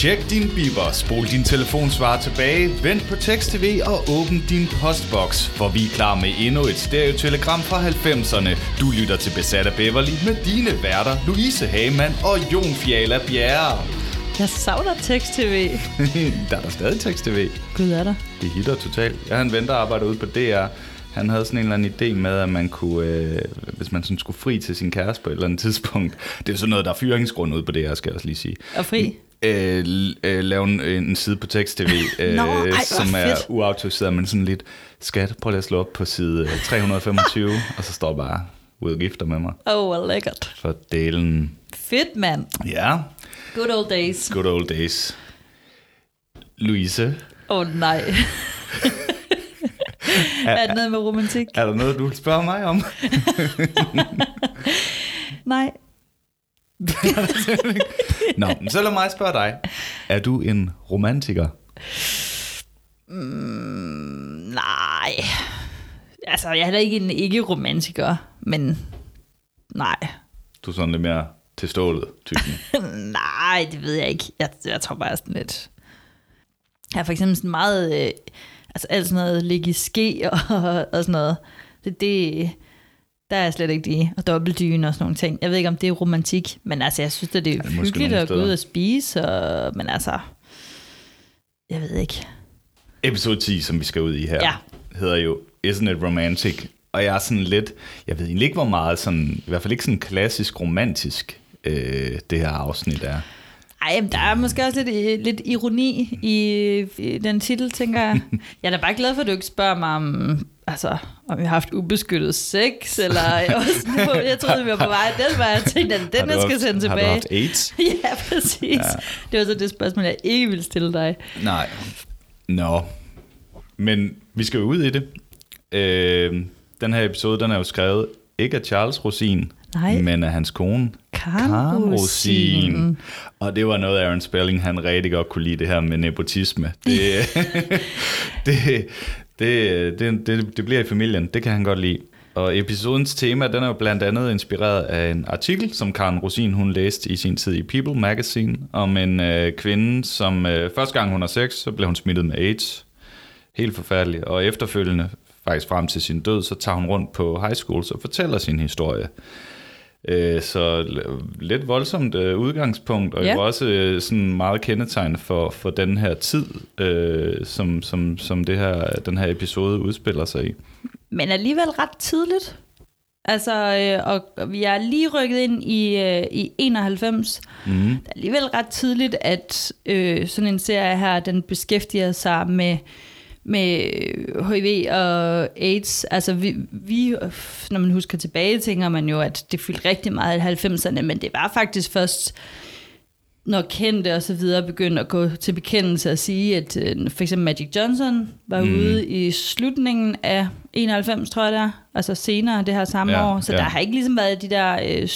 Tjek din biber, spol din telefonsvar tilbage, vend på tekst-tv og åbn din postboks, for vi er klar med endnu et stereotelegram fra 90'erne. Du lytter til Besat af Beverly med dine værter, Louise Hagemann og Jon Fjala Bjerre. Jeg savner tekst-tv. der er der stadig tekst-tv. Gud er der. Det hitter totalt. Jeg har en ven, der arbejder ude på DR. Han havde sådan en eller anden idé med, at man kunne, øh, hvis man sådan skulle fri til sin kæreste på et eller andet tidspunkt. Det er jo sådan noget, der er fyringsgrund ude på DR, skal jeg også lige sige. Og fri? Øh, øh, lave en, en side på tekst-tv, øh, Nå, ej, hvor som er fedt. uautoriseret, men sådan lidt, skat, prøv lige at slå op på side øh, 325, og så står bare, ud og gifter med mig. Åh, oh, hvor lækkert. For delen. Fedt, mand. Ja, Good old days. good old days. Louise, Åh, oh, nej. er det noget med romantik? er der noget, du vil spørge mig om? Nej. Nå, men så lad mig spørge dig. Er du en romantiker? Nej. Altså, jeg er heller ikke en ikke-romantiker, men nej. Du er sådan lidt mere til stålet, typen. nej, det ved jeg ikke. Jeg, jeg tror bare sådan lidt... Jeg er for eksempel sådan meget... Øh, altså alt sådan noget ligge i ske og, og sådan noget. Det, det, der er slet ikke i. Og dobbeltdyne og sådan nogle ting. Jeg ved ikke, om det er romantik, men altså, jeg synes, at det er, det måske hyggeligt at gå ud og spise, og, men altså, jeg ved ikke. Episode 10, som vi skal ud i her, Ja. hedder jo Isn't It Romantic? Og jeg er sådan lidt, jeg ved egentlig ikke, hvor meget sådan, i hvert fald ikke sådan klassisk romantisk, øh, det her afsnit er. Ej, der er måske også lidt, lidt ironi i, i den titel, tænker jeg. Jeg er da bare glad for, at du ikke spørger mig om, altså, om jeg har haft ubeskyttet sex, eller jeg, på- jeg troede, vi var på vej den vej, jeg tænkte, at den jeg skal sende Har du tilbage. haft AIDS? ja, præcis. Ja. Det var så det spørgsmål, jeg ikke ville stille dig. Nej. Nå. Men vi skal jo ud i det. Øh, den her episode, den er jo skrevet ikke af Charles Rosin, Nej. men af hans kone, Karen Rosin. Og det var noget, Aaron Spelling, han rigtig godt kunne lide, det her med nepotisme. Det, det, det, det, det, det bliver i familien, det kan han godt lide. Og episodens tema, den er jo blandt andet inspireret af en artikel, som Karen Rosin hun læste i sin tid i People Magazine, om en øh, kvinde, som øh, første gang hun har sex, så blev hun smittet med AIDS. Helt forfærdeligt. Og efterfølgende, faktisk frem til sin død, så tager hun rundt på high school og fortæller sin historie. Øh, Så lidt voldsomt øh, udgangspunkt, og Ja. jo også øh, sådan meget kendetegn for, for den her tid, øh, som, som, som det her, den her episode udspiller sig i. Men alligevel ret tidligt. Altså, øh, og vi er lige rykket ind i, øh, i 91. Mm. Det er alligevel ret tidligt, at øh, sådan en serie her, den beskæftiger sig med, med HIV og AIDS. Altså, vi, vi, når man husker tilbage, tænker man jo, at det fyldte rigtig meget i 90'erne, men det var faktisk først når kendte og så videre begyndte at gå til bekendelse og sige, at øh, for eksempel Magic Johnson var Mm. ude i slutningen af 91, tror jeg det er, altså senere det her samme Ja, år. Så ja. der har ikke ligesom været de der øh,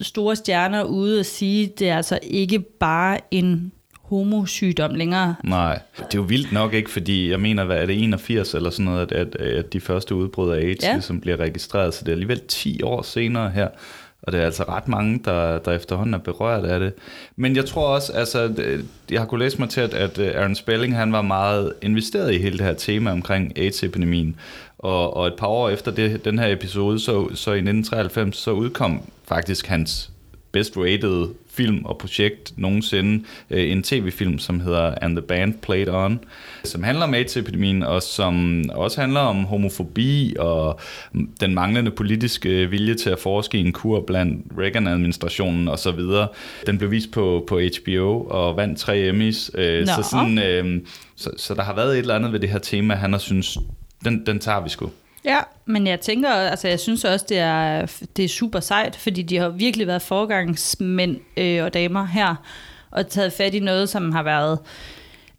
store stjerner ude og sige, det er altså ikke bare en homosygdom længere. Nej, det er jo vildt nok ikke, fordi jeg mener, hvad er det 81 eller sådan noget, at, at, at de første udbrud af AIDS Ja. ligesom bliver registreret, så det er alligevel 10 år senere her, og det er altså ret mange, der, der efterhånden er berørt af det. Men jeg tror også, altså, jeg har kunnet læse mig til, at, at Aaron Spelling, han var meget investeret i hele det her tema omkring AIDS-epidemien, og, og et par år efter det, den her episode, så, så i 1993, så udkom faktisk hans best rated film og projekt nogensinde. Øh, En tv-film, som hedder And the Band Played On, som handler om AIDS-epidemien, og som også handler om homofobi og den manglende politiske vilje til at forske i en kur blandt Reagan-administrationen osv. Den blev vist på, på HBO og vandt tre Emmys. Øh, Nå. Så, sådan, øh, så, så der har været et eller andet ved det her tema, han har synes, den, den tager vi sgu. Ja, men jeg tænker, altså jeg synes også, det er, det er super sejt, fordi de har virkelig været forgangsmænd øh, og damer her, og taget fat i noget, som har været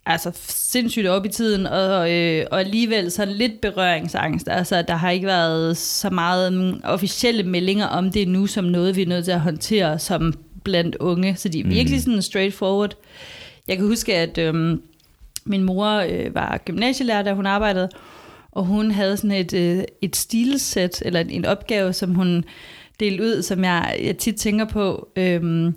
altså sindssygt op i tiden, og, øh, og alligevel sådan lidt berøringsangst. Altså, der har ikke været så meget mm, officielle meldinger om det nu, som noget, vi er nødt til at håndtere som blandt unge. Så de er virkelig sådan straightforward. Jeg kan huske, at øhm, min mor øh, var gymnasielærer, da hun arbejdede, og hun havde sådan et, øh, et stilsæt, eller en, en opgave, som hun delte ud, som jeg, jeg tit tænker på. Øhm,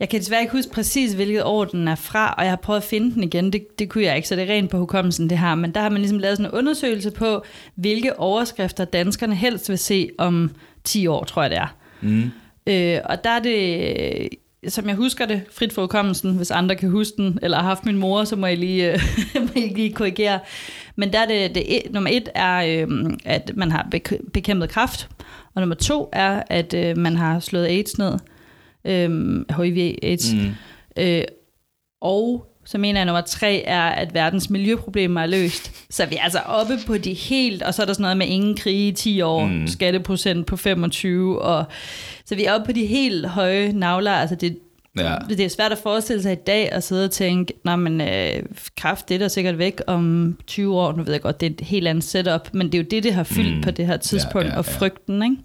Jeg kan desværre ikke huske præcis, hvilket år den er fra, og jeg har prøvet at finde den igen. Det, det kunne jeg ikke, så det er rent på hukommelsen det her. Men der har man ligesom lavet sådan en undersøgelse på, hvilke overskrifter danskerne helst vil se om 10 år, tror jeg det er. Mm. Øh, og der er det, som jeg husker det, frit for hukommelsen, hvis andre kan huske den, eller har haft min mor, så må jeg lige, øh, må jeg lige korrigere. Men der er det, det et, nummer et er, øh, at man har bek- bekæmpet kræft, og nummer to er, at øh, man har slået AIDS ned, øh, HIV-AIDS. Mm. Øh, og så mener jeg, at nummer tre er, at verdens miljøproblemer er løst. Så vi er altså oppe på de helt, og så er der sådan noget med ingen krige i 10 år, mm. skatteprocent på 25, og så vi er oppe på de helt høje navler. Altså det, ja. det er svært at forestille sig i dag at sidde og tænke, nej, men øh, kraft, det er der sikkert væk om 20 år. Nu ved jeg godt, det er et helt andet setup, men det er jo det, det har fyldt mm. på det her tidspunkt, ja, ja, ja. og frygten, ikke?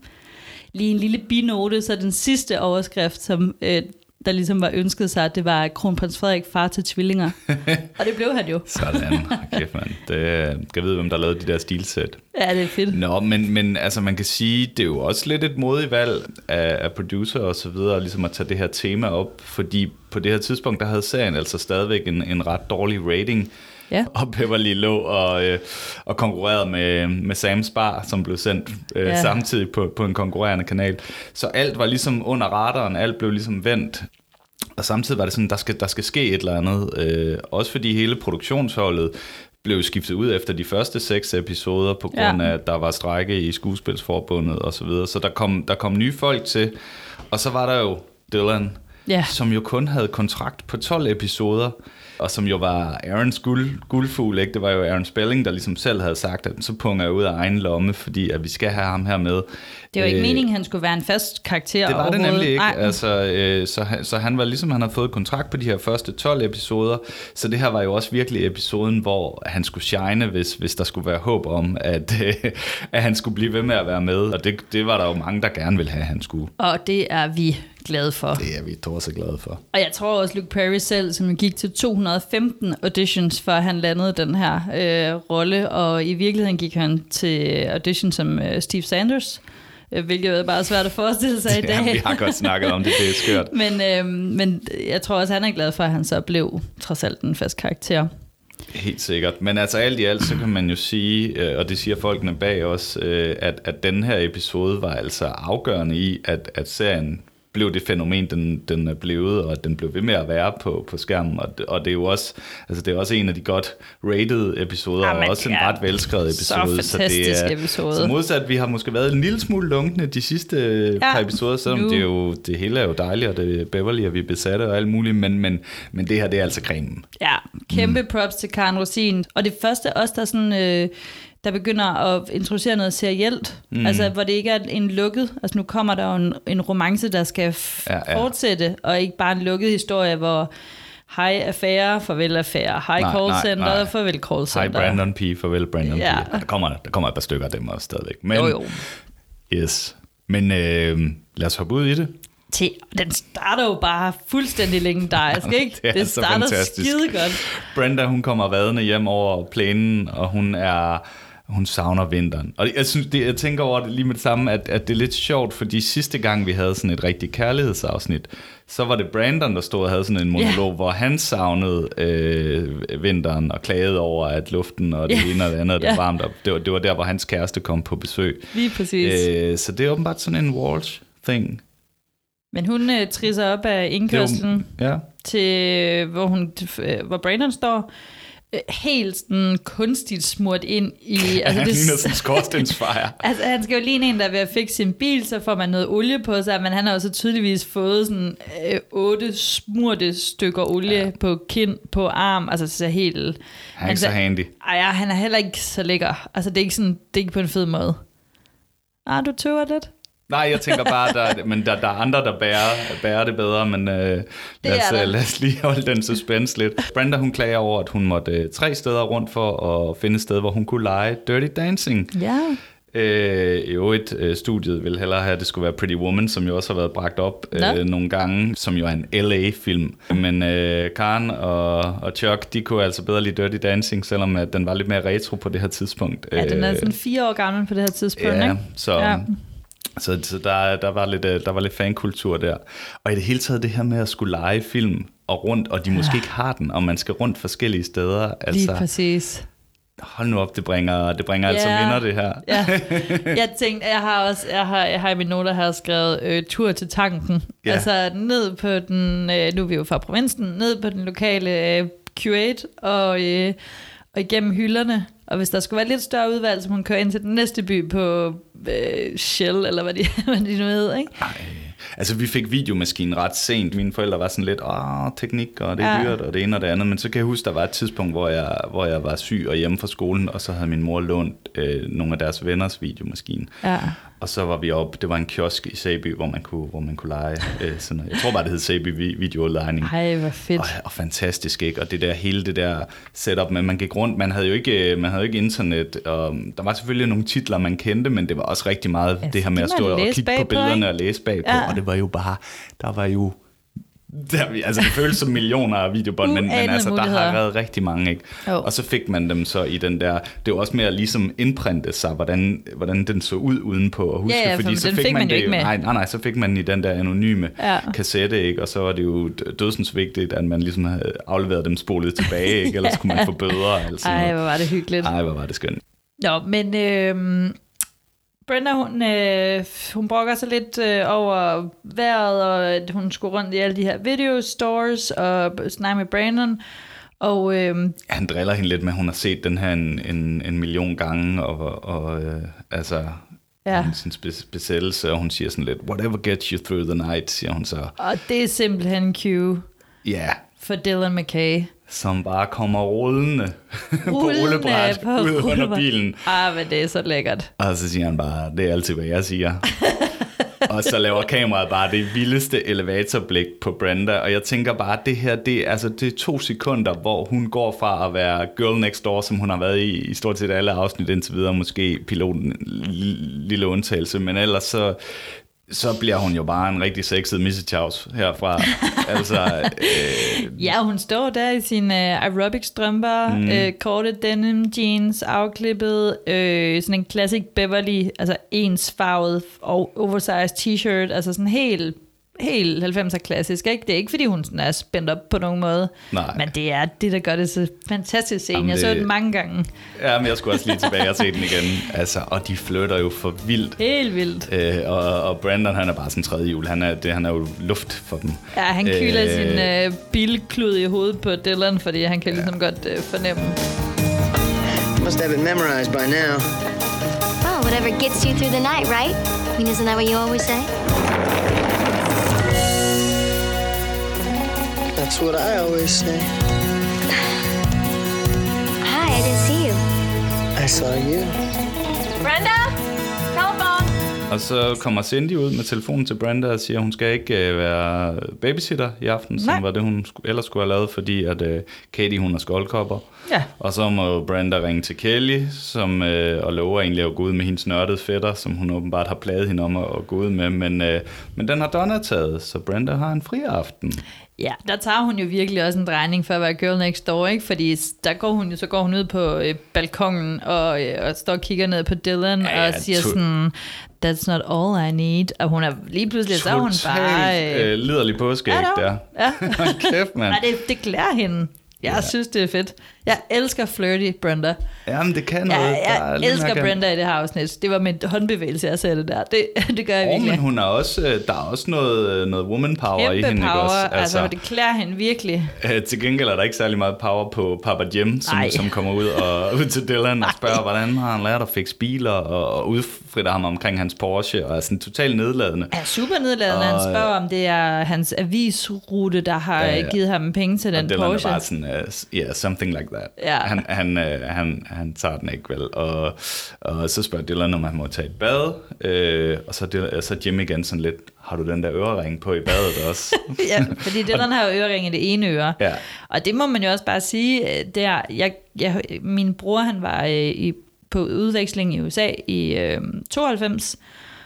Lige en lille binote, så den sidste overskrift, som øh, der ligesom var ønsket sig, at det var kronprins Frederik far til tvillinger. og det blev han jo. Sådan, kæft man. Det, skal vide, hvem der lavede de der stilsæt. Ja, det er fedt. Nå, men, men altså man kan sige, det er jo også lidt et modigt valg af, af producer og så videre, ligesom at tage det her tema op, fordi på det her tidspunkt, der havde serien altså stadigvæk en, en ret dårlig rating. Ja. Og Beverly lå og, øh, og konkurrerede med, med Sam's Bar, som blev sendt øh, ja. samtidig på, på en konkurrerende kanal. Så alt var ligesom under radaren, alt blev ligesom vendt. Og samtidig var det sådan, der skal, der skal ske et eller andet. Øh, også fordi hele produktionsholdet blev skiftet ud efter de første seks episoder, på grund ja. af, at der var strække i skuespilsforbundet og så videre. Så der kom, der kom nye folk til. Og så var der jo Dylan, ja. som jo kun havde kontrakt på 12 episoder og som jo var Aaron's guld, guldfugl, ikke? det var jo Aaron Spelling, der ligesom selv havde sagt, at så punger jeg ud af egen lomme, fordi at vi skal have ham her med. Det var ikke øh, meningen, han skulle være en fast karakter Det var det nemlig ikke. Altså, øh, så, så han var ligesom, han havde fået kontrakt på de her første 12 episoder, så det her var jo også virkelig episoden, hvor han skulle shine, hvis, hvis der skulle være håb om, at, øh, at han skulle blive ved med at være med. Og det, det var der jo mange, der gerne ville have, at han skulle. Og det er vi glade for. Det er vi også glade for. Og jeg tror også, Luke Perry selv, som gik til 215 auditions, før han landede den her øh, rolle, og i virkeligheden gik han til audition som øh, Steve Sanders, hvilket er bare svært at forestille sig i dag. Vi har godt snakket om det, det er skørt. men, øh, men jeg tror også, han er glad for, at han så blev trods alt en fast karakter. Helt sikkert. Men altså alt i alt, så kan man jo sige, øh, og det siger folkene bag os, øh, at, at den her episode var altså afgørende i, at, at serien blev det fænomen, den, den er blevet, og at den blev ved med at være på, på skærmen. Og, og det er jo også, altså det er også en af de godt rated episoder, ja, og også en ret velskrevet episode. Så, så det er, episode. Så modsat, vi har måske været en lille smule lunkende de sidste ja, par episoder, selvom nu. det, er jo, det hele er jo dejligt, og det er Beverly, og vi er besatte og alt muligt, men, men, men det her, det er altså cremen. Ja, kæmpe mm. props til Karen Rosin. Og det første også, der sådan... Øh, der begynder at introducere noget serielt, mm. altså hvor det ikke er en lukket, altså nu kommer der jo en, en romance, der skal f- ja, ja. fortsætte, og ikke bare en lukket historie, hvor hej affære, farvel affære, hej nej, call center, nej, nej. farvel call center. Hej Brandon P, farvel Brandon ja. P. Der kommer, der kommer et par stykker af dem også stadigvæk. Men, jo, jo. Yes. Men øh, lad os hoppe ud i det. Til, den starter jo bare fuldstændig legendarisk, ikke? det, er det starter skide godt. Brenda, hun kommer vadende hjem over plænen, og hun er hun savner vinteren. Og jeg, synes, det, jeg tænker over det lige med det samme, at, at det er lidt sjovt, fordi sidste gang vi havde sådan et rigtig kærlighedsafsnit, så var det Brandon, der stod og havde sådan en monolog, yeah. hvor han savnede øh, vinteren og klagede over, at luften og det yeah. ene og det andet, det yeah. varmt op. Det var, det var der, hvor hans kæreste kom på besøg. Lige præcis. Øh, så det er åbenbart sådan en Walsh-thing. Men hun øh, trisser op af indkørslen ja. til, hvor, hun, øh, hvor Brandon står, Øh, helt sådan kunstigt smurt ind i... Altså, ja, det, sådan skorstensfejr. altså, han skal jo lige en, der er ved at fikse sin bil, så får man noget olie på sig, men han har også tydeligvis fået sådan øh, otte smurte stykker olie ja. på kind, på arm, altså så helt... Han er ikke så handy. Ej, ja, han er heller ikke så lækker. Altså, det er ikke, sådan, det er ikke på en fed måde. Ah, du tøver lidt. Nej, jeg tænker bare, der, men der, der er andre, der bærer, bærer det bedre, men øh, lad, os, øh, lad os lige holde den suspense lidt. Brenda, hun klager over, at hun måtte øh, tre steder rundt for at finde et sted, hvor hun kunne lege Dirty Dancing. Ja. Øh, I øvrigt, øh, studiet vil hellere have, at det skulle være Pretty Woman, som jo også har været bragt op øh, nogle gange, som jo er en LA-film. Men øh, Karen og, og Chuck, de kunne altså bedre lide Dirty Dancing, selvom at den var lidt mere retro på det her tidspunkt. Ja, den er sådan fire år gammel på det her tidspunkt, ja, ikke? Så, ja. Så, så der, der, var lidt, øh, der var lidt fankultur der. Og i det hele taget det her med at skulle lege film og rundt, og de måske ikke har den, og man skal rundt forskellige steder. Altså, Lige præcis. Hold nu op, det bringer, det bringer yeah. altså minder, det her. ja. Jeg tænkte, jeg har også, jeg har, jeg har i mine noter her skrevet øh, tur til tanken. Yeah. Altså ned på den, øh, nu er vi jo fra provinsen, ned på den lokale øh, Q8 og, øh, og igennem hylderne. Og hvis der skulle være lidt større udvalg, så man kører ind til den næste by på øh, Shell, eller hvad de, hvad de nu hedder, ikke? Ej. Altså, vi fik videomaskinen ret sent. Mine forældre var sådan lidt, åh, teknik, og det er ja. dyrt, og det ene og det andet. Men så kan jeg huske, der var et tidspunkt, hvor jeg, hvor jeg var syg og hjemme fra skolen, og så havde min mor lånt øh, nogle af deres venners videomaskine. Ja. Og så var vi op, det var en kiosk i Sæby, hvor man kunne, hvor man kunne lege øh, sådan noget. Jeg tror bare, det hed Sæby Videolejning. Ej, hvor fedt. Og, og, fantastisk, ikke? Og det der, hele det der setup, men man gik rundt, man havde jo ikke, man havde jo ikke internet, og der var selvfølgelig nogle titler, man kendte, men det var også rigtig meget ja, det her med at stå og kigge på billederne og læse bagpå, ja. og det var jo bare, der var jo der, altså, det føles som millioner af videobånd, men, men altså, der har været rigtig mange. Ikke? Og så fik man dem så i den der... Det var også mere ligesom indprinte sig, hvordan, hvordan den så ud udenpå. Og huske, ja, ja, fordi så fik, man, man det jo ikke med. Nej, nej, nej, så fik man i den der anonyme ja. kassette, ikke? og så var det jo dødsens vigtigt, at man ligesom havde afleveret dem spolet tilbage, ikke? ellers kunne man få bøder. Altså Ej, hvor var det hyggeligt. Ej, hvor var det skønt. Nå, men øh, Brenda, hun, øh, hun brokker sig lidt øh, over vejret, og at hun skulle rundt i alle de her video stores og snakke med Brandon. Og, øh, Han driller hende lidt med, at hun har set den her en, en, en million gange, og, og øh, altså ja. sin besættelse, og hun siger sådan lidt, whatever gets you through the night, siger hun så. Og det er simpelthen Q. Ja. Yeah. For Dylan McKay som bare kommer rullende, rullende på rullebræt på ud under bilen. Ah, men det er så lækkert. Og så siger han bare, det er altid, hvad jeg siger. og så laver kameraet bare det vildeste elevatorblik på Brenda, og jeg tænker bare, det her, det, altså, det er to sekunder, hvor hun går fra at være girl next door, som hun har været i, i stort set alle afsnit indtil videre, måske piloten en lille undtagelse, men ellers så, så bliver hun jo bare en rigtig sexet Mrs. Chaus herfra. altså, øh, ja, hun står der i sine uh, aerobic strømper, mm. øh, korte denim jeans, afklippet, øh, sådan en classic Beverly, altså ensfarvet og oversized t-shirt, altså sådan helt helt 90'er klassisk, ikke? Det er ikke, fordi hun sådan er spændt op på nogen måde. Nej. Men det er det, der gør det så fantastisk scene. Jamen, jeg så den mange gange. Ja, men jeg skulle også lige tilbage og se den igen. Altså, og de flytter jo for vildt. Helt vildt. Øh, og, og Brandon, han er bare sådan tredje jul. Han er, det, han er jo luft for dem. Ja, han kyler øh, sin øh, bilklud i hovedet på Dylan, fordi han kan ja. ligesom godt øh, fornemme. Must have it memorized by now. Oh, whatever gets you through the night, right? I mean, isn't that what you always say? That's what I always say. Hi, I didn't see you. I saw you. Og så kommer Cindy ud med telefonen til Brenda og siger, at hun skal ikke uh, være babysitter i aften, Nej. som var det, hun ellers skulle have lavet, fordi at uh, Katie hun er skoldkopper. Ja. Og så må Brenda ringe til Kelly, som, uh, og lover egentlig at gå ud med hendes nørdede fætter, som hun åbenbart har plaget hende om at, at gå ud med. Men, uh, men den har Donna taget, så Brenda har en fri aften. Ja, der tager hun jo virkelig også en drejning for at være girl next door, ikke? Fordi der går hun, så går hun ud på øh, balkongen og, øh, og står og kigger ned på Dylan ja, og siger to- sådan, that's not all I need. Og hun er lige pludselig, så er hun bare... Øh, øh, liderlig påskæg der. Ja. Kæft, mand. Nej, det, det klæder hende. Jeg ja. synes, det er fedt. Jeg elsker flirty Brenda. Jamen, det kan noget. Ja, jeg elsker Brenda i det her afsnit. Det var min håndbevægelse, jeg sagde det der. Det, det gør jeg oh, virkelig. men hun er også, øh, der er også noget, øh, noget woman power Kæmpe i hende. power. Også? Altså, altså, det klæder hende virkelig. Øh, til gengæld er der ikke særlig meget power på Papa Jim, som, som kommer ud, og, ud til Dylan og spørger, hvordan har han lært at fikse biler, og, og udfritter ham omkring hans Porsche, og er sådan totalt nedladende. Ja, super nedladende. Og, han spørger, om det er hans avisrute, der har ja, ja. givet ham penge til den Porsche. Og Dylan er bare sådan, uh, yeah, something like that. Ja. Han, han, uh, han, han tager den ikke vel. Og, og så spørger Dylan, om han må tage et bad. Øh, og så, Dylan, så Jim igen sådan lidt, har du den der ørering på i badet også? ja, fordi Dylan har jo ørering i det ene øre. Ja. Og det må man jo også bare sige, øh, der, jeg, jeg, min bror han var øh, i, på udveksling i USA i øh, 92,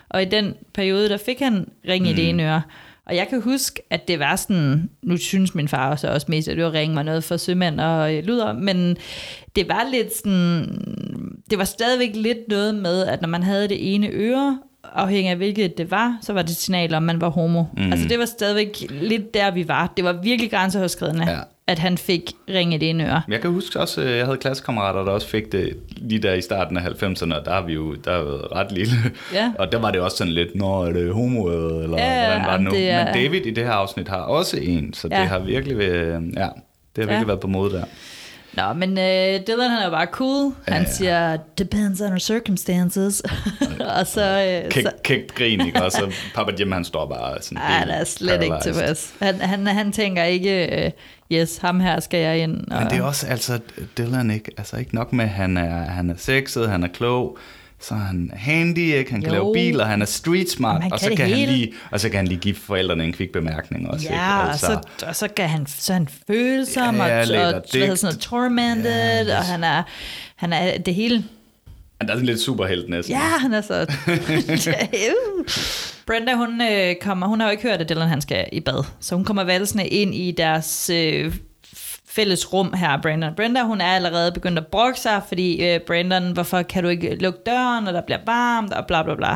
og i den periode, der fik han ring mm. i det mm. ene øre. Og jeg kan huske, at det var sådan, nu synes min far også, også mest, at det var ringe mig noget for sømænd og øh, luder, men det var lidt sådan, det var stadigvæk lidt noget med, at når man havde det ene øre, afhængig af hvilket det var, så var det signal om, man var homo. Mm. Altså det var stadigvæk lidt der, vi var. Det var virkelig grænseoverskridende, Ja. At han fik ringet inde øre. Jeg kan huske også, øh, jeg havde klassekammerater, der også fik det lige der i starten af 90'erne, og der har vi jo der har været ret lille. Ja. Og der var det også sådan lidt, når er det homo, eller Ja, hvordan var det nu? det er- Men David i det her afsnit har også en, så Ja. det har virkelig været, ja, det har virkelig Ja. været på mode der. Nå, men øh, Dylan han er jo bare cool. Han Ja, ja. siger, depends on circumstances. og så... Øh, Kæk, så kægt grin, ikke? Og så Papa Jim, han står bare sådan ej, han er slet ikke paralyzed. tilpas. Han, han, han tænker ikke, øh, yes, ham her skal jeg ind. Og, Men det er også, altså, Dylan ikke, altså ikke nok med, at han er, han er sexet, han er klog, så er han handy, ikke? han kan Jo. lave biler, han er street smart, han og så kan, han hele. lige, og så kan han lige give forældrene en kvik bemærkning også. ikke? Ja, altså, og så, og så, kan han, så han følsom Ja, og, og, og og noget, tormented, Ja, og han er, han er det hele. Han er sådan lidt superhelt næsten. Ja, han er så... Brenda, hun, øh, kommer, hun har jo ikke hørt, at Dylan han skal i bad. Så hun kommer valsende ind i deres øh, fælles rum her, Brandon. Brenda, hun er allerede begyndt at brokke sig, fordi øh, Brandon, hvorfor kan du ikke lukke døren, og der bliver varmt, og bla bla bla.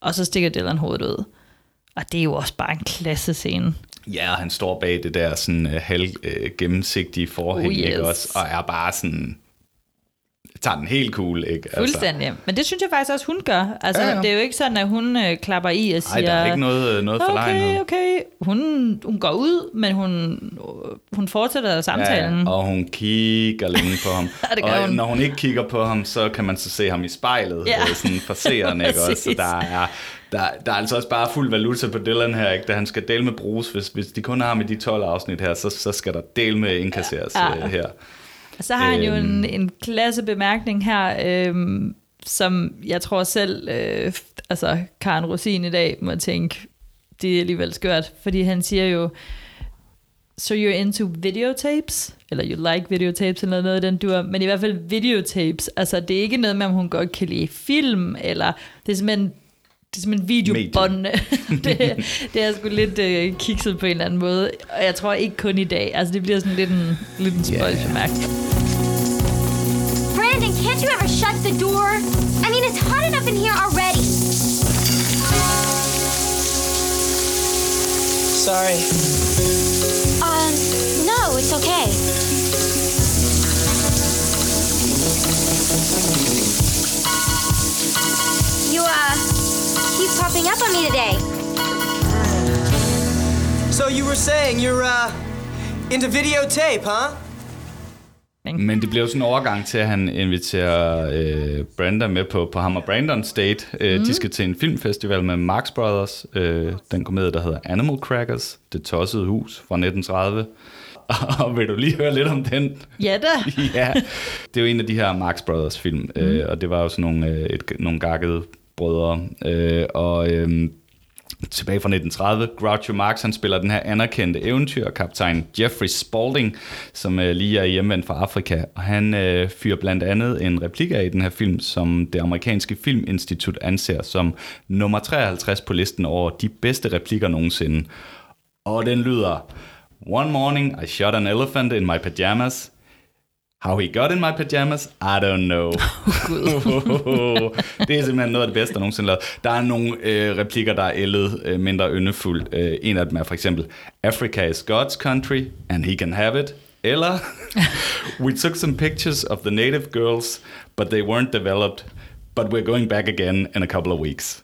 Og så stikker Dylan hovedet ud. Og det er jo også bare en klasse scene. Ja, og han står bag det der sådan uh, halv uh, gennemsigtige forhæng, Oh, ikke yes. også? Og er bare sådan, tager den helt cool, ikke? Fuldstændig. Altså. Men det synes jeg faktisk også, hun gør. Altså, Ja, ja, det er jo ikke sådan, at hun øh, klapper i og siger... Ej, der er ikke noget, øh, noget forlegenhed. Okay, okay. Hun, hun går ud, men hun, hun fortsætter samtalen. Ja, og hun kigger længe på ham. Det og hun. når hun ikke kigger på ham, så kan man så se ham i spejlet, Ja. ja. sådan for seeren, ikke også? Så der er, der, der er altså også bare fuld valuta på Dylan her, ikke? Da han skal dele med Bruce, hvis, hvis de kun har i de 12 afsnit her, så, så skal der dele med indkasseres Ja. ja. her. Og så har han jo en, Øhm. en klasse bemærkning her, øhm, som jeg tror selv, øh, altså Karen Rosin i dag må tænke, det er alligevel skørt, fordi han siger jo, so you're into videotapes, eller you like videotapes, eller noget af den dur, men i hvert fald videotapes, altså det er ikke noget med, om hun godt kan lide film, eller det er simpelthen det er simpelthen videobånd. det, det er sgu lidt øh, kikset på en eller anden måde. Og jeg tror ikke kun i dag. Altså det bliver sådan lidt en, lidt en spøjs Ja. bemærkning. Brandon, can't you ever shut the door? I mean, it's hot enough in here already. Sorry. Um, no, it's okay. You, uh, keep popping up on me today. So you were saying you're uh into videotape, huh? Men det bliver jo sådan en overgang til, at han inviterer øh, Brenda med på, på ham og Brandons date. Øh, Mm. De skal til en filmfestival med Marx Brothers, øh, den komedie, der hedder Animal Crackers, Det tossede hus fra 1930. Og vil du lige høre lidt om den? Ja da. ja, det er jo en af de her Marx Brothers film, mm. øh, og det var jo sådan nogle, øh, et, nogle gakkede brødre. Øh, og øh, tilbage fra 1930, Groucho Marx, han spiller den her anerkendte eventyrkaptajn Jeffrey Spalding, som øh, lige er hjemvendt fra Afrika, og han øh, fyrer blandt andet en replik af i den her film, som det amerikanske filminstitut anser som nummer 53 på listen over de bedste replikker nogensinde. Og den lyder, One morning I shot an elephant in my pajamas. How he got in my pajamas, I don't know. det er simpelthen noget af det bedste, der nogensinde lavet. Der er nogle øh, replikker, der er ældet øh, mindre yndefuldt. Øh, en af dem er for eksempel, Africa is God's country, and he can have it. Eller, we took some pictures of the native girls, but they weren't developed. But we're going back again in a couple of weeks.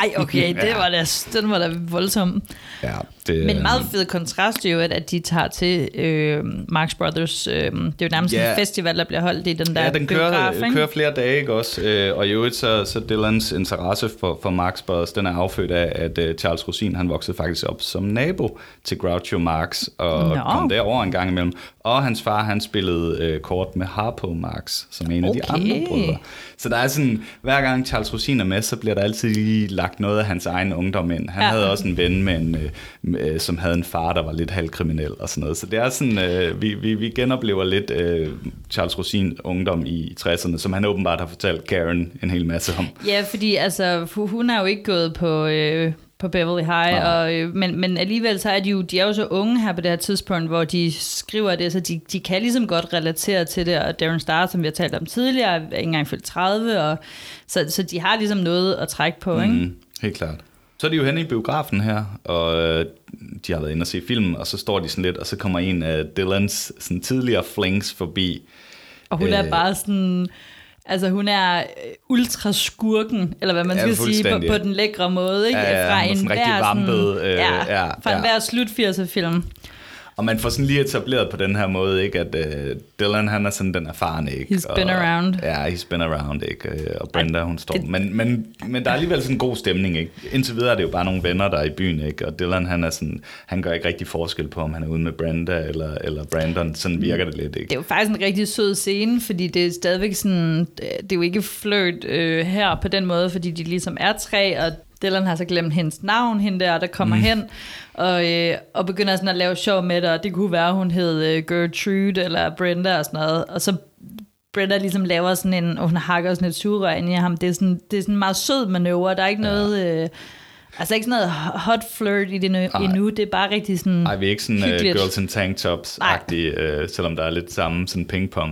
Hej, okay, det var da, den var da voldsom. Ja, det, Men meget fed kontrast jo, at, at de tager til øh, Marx Brothers. Øh, det er jo nærmest Ja. en festival, der bliver holdt i den der Ja, den kører, biograf, ikke? kører flere dage, ikke også? Øh, og i øvrigt, så, så Dylans interesse for, for Marx Brothers, den er affødt af, at uh, Charles Rosin, han voksede faktisk op som nabo til Groucho Marx, og Nå. kom derover en gang imellem. Og hans far, han spillede øh, kort med Harpo Marx, som en af de Okay. andre brødre. Så der er sådan, hver gang Charles Rosin er med, så bliver der altid lige lagt noget af hans egen ungdom ind. Han Ja. havde også en ven, med en, øh, med, som havde en far, der var lidt halvkriminel og sådan noget. Så det er sådan, øh, vi, vi, vi genoplever lidt øh, Charles Rosin ungdom i 60'erne, som han åbenbart har fortalt Karen en hel masse om. Ja, fordi altså, hu- hun er jo ikke gået på, øh, på Beverly High, og, øh, men, men alligevel så er de jo, de er jo så unge her på det her tidspunkt, hvor de skriver det, så de, de kan ligesom godt relatere til det, og Darren Star, som vi har talt om tidligere, er ikke engang fyldt 30, og, så, så de har ligesom noget at trække på, ikke? Mm, helt klart. Så er de jo henne i biografen her, og øh, de har været inde og se filmen, og så står de sådan lidt, og så kommer en af Dylans sådan tidligere flings forbi. Og hun er Øh. bare sådan... Altså hun er øh, ultraskurken, eller hvad man Ja, skal sige, på, på den lækre måde. Ikke? Ja, ja, fra en sådan rigtig hver vampet, øh, ja, ja, fra ja. en hver slut 80'er film. Og man får sådan lige etableret på den her måde, ikke, at øh, Dylan han er sådan den erfarne, ikke? He's been og, around. Ja, he's been around, ikke? Øh, Og Brenda, hun står. det- Men, men, men der er alligevel sådan en god stemning, ikke? Indtil videre er det jo bare nogle venner, der er i byen, ikke? Og Dylan, han er sådan, han gør ikke rigtig forskel på, om han er ude med Brenda eller, eller Brandon. Sådan virker det lidt, ikke? Det er jo faktisk en rigtig sød scene, fordi det er stadigvæk sådan, det er jo ikke flirt øh, her på den måde, fordi de ligesom er tre, og Dylan har så glemt hendes navn, hende der, der kommer mm. hen, og, øh, og begynder sådan at lave sjov med det, og det kunne være, hun hed øh, Gertrude eller Brenda og sådan noget, og så Brenda ligesom laver sådan en, og hun hakker sådan et sugerør ind i ham, det er sådan, det er sådan en meget sød manøvre, der er ikke noget... Øh, Altså ikke sådan noget hot flirt i det nu, endnu, det er bare rigtig sådan Nej, vi er ikke sådan uh, girls in tank tops-agtige, uh, selvom der er lidt samme sådan ping-pong.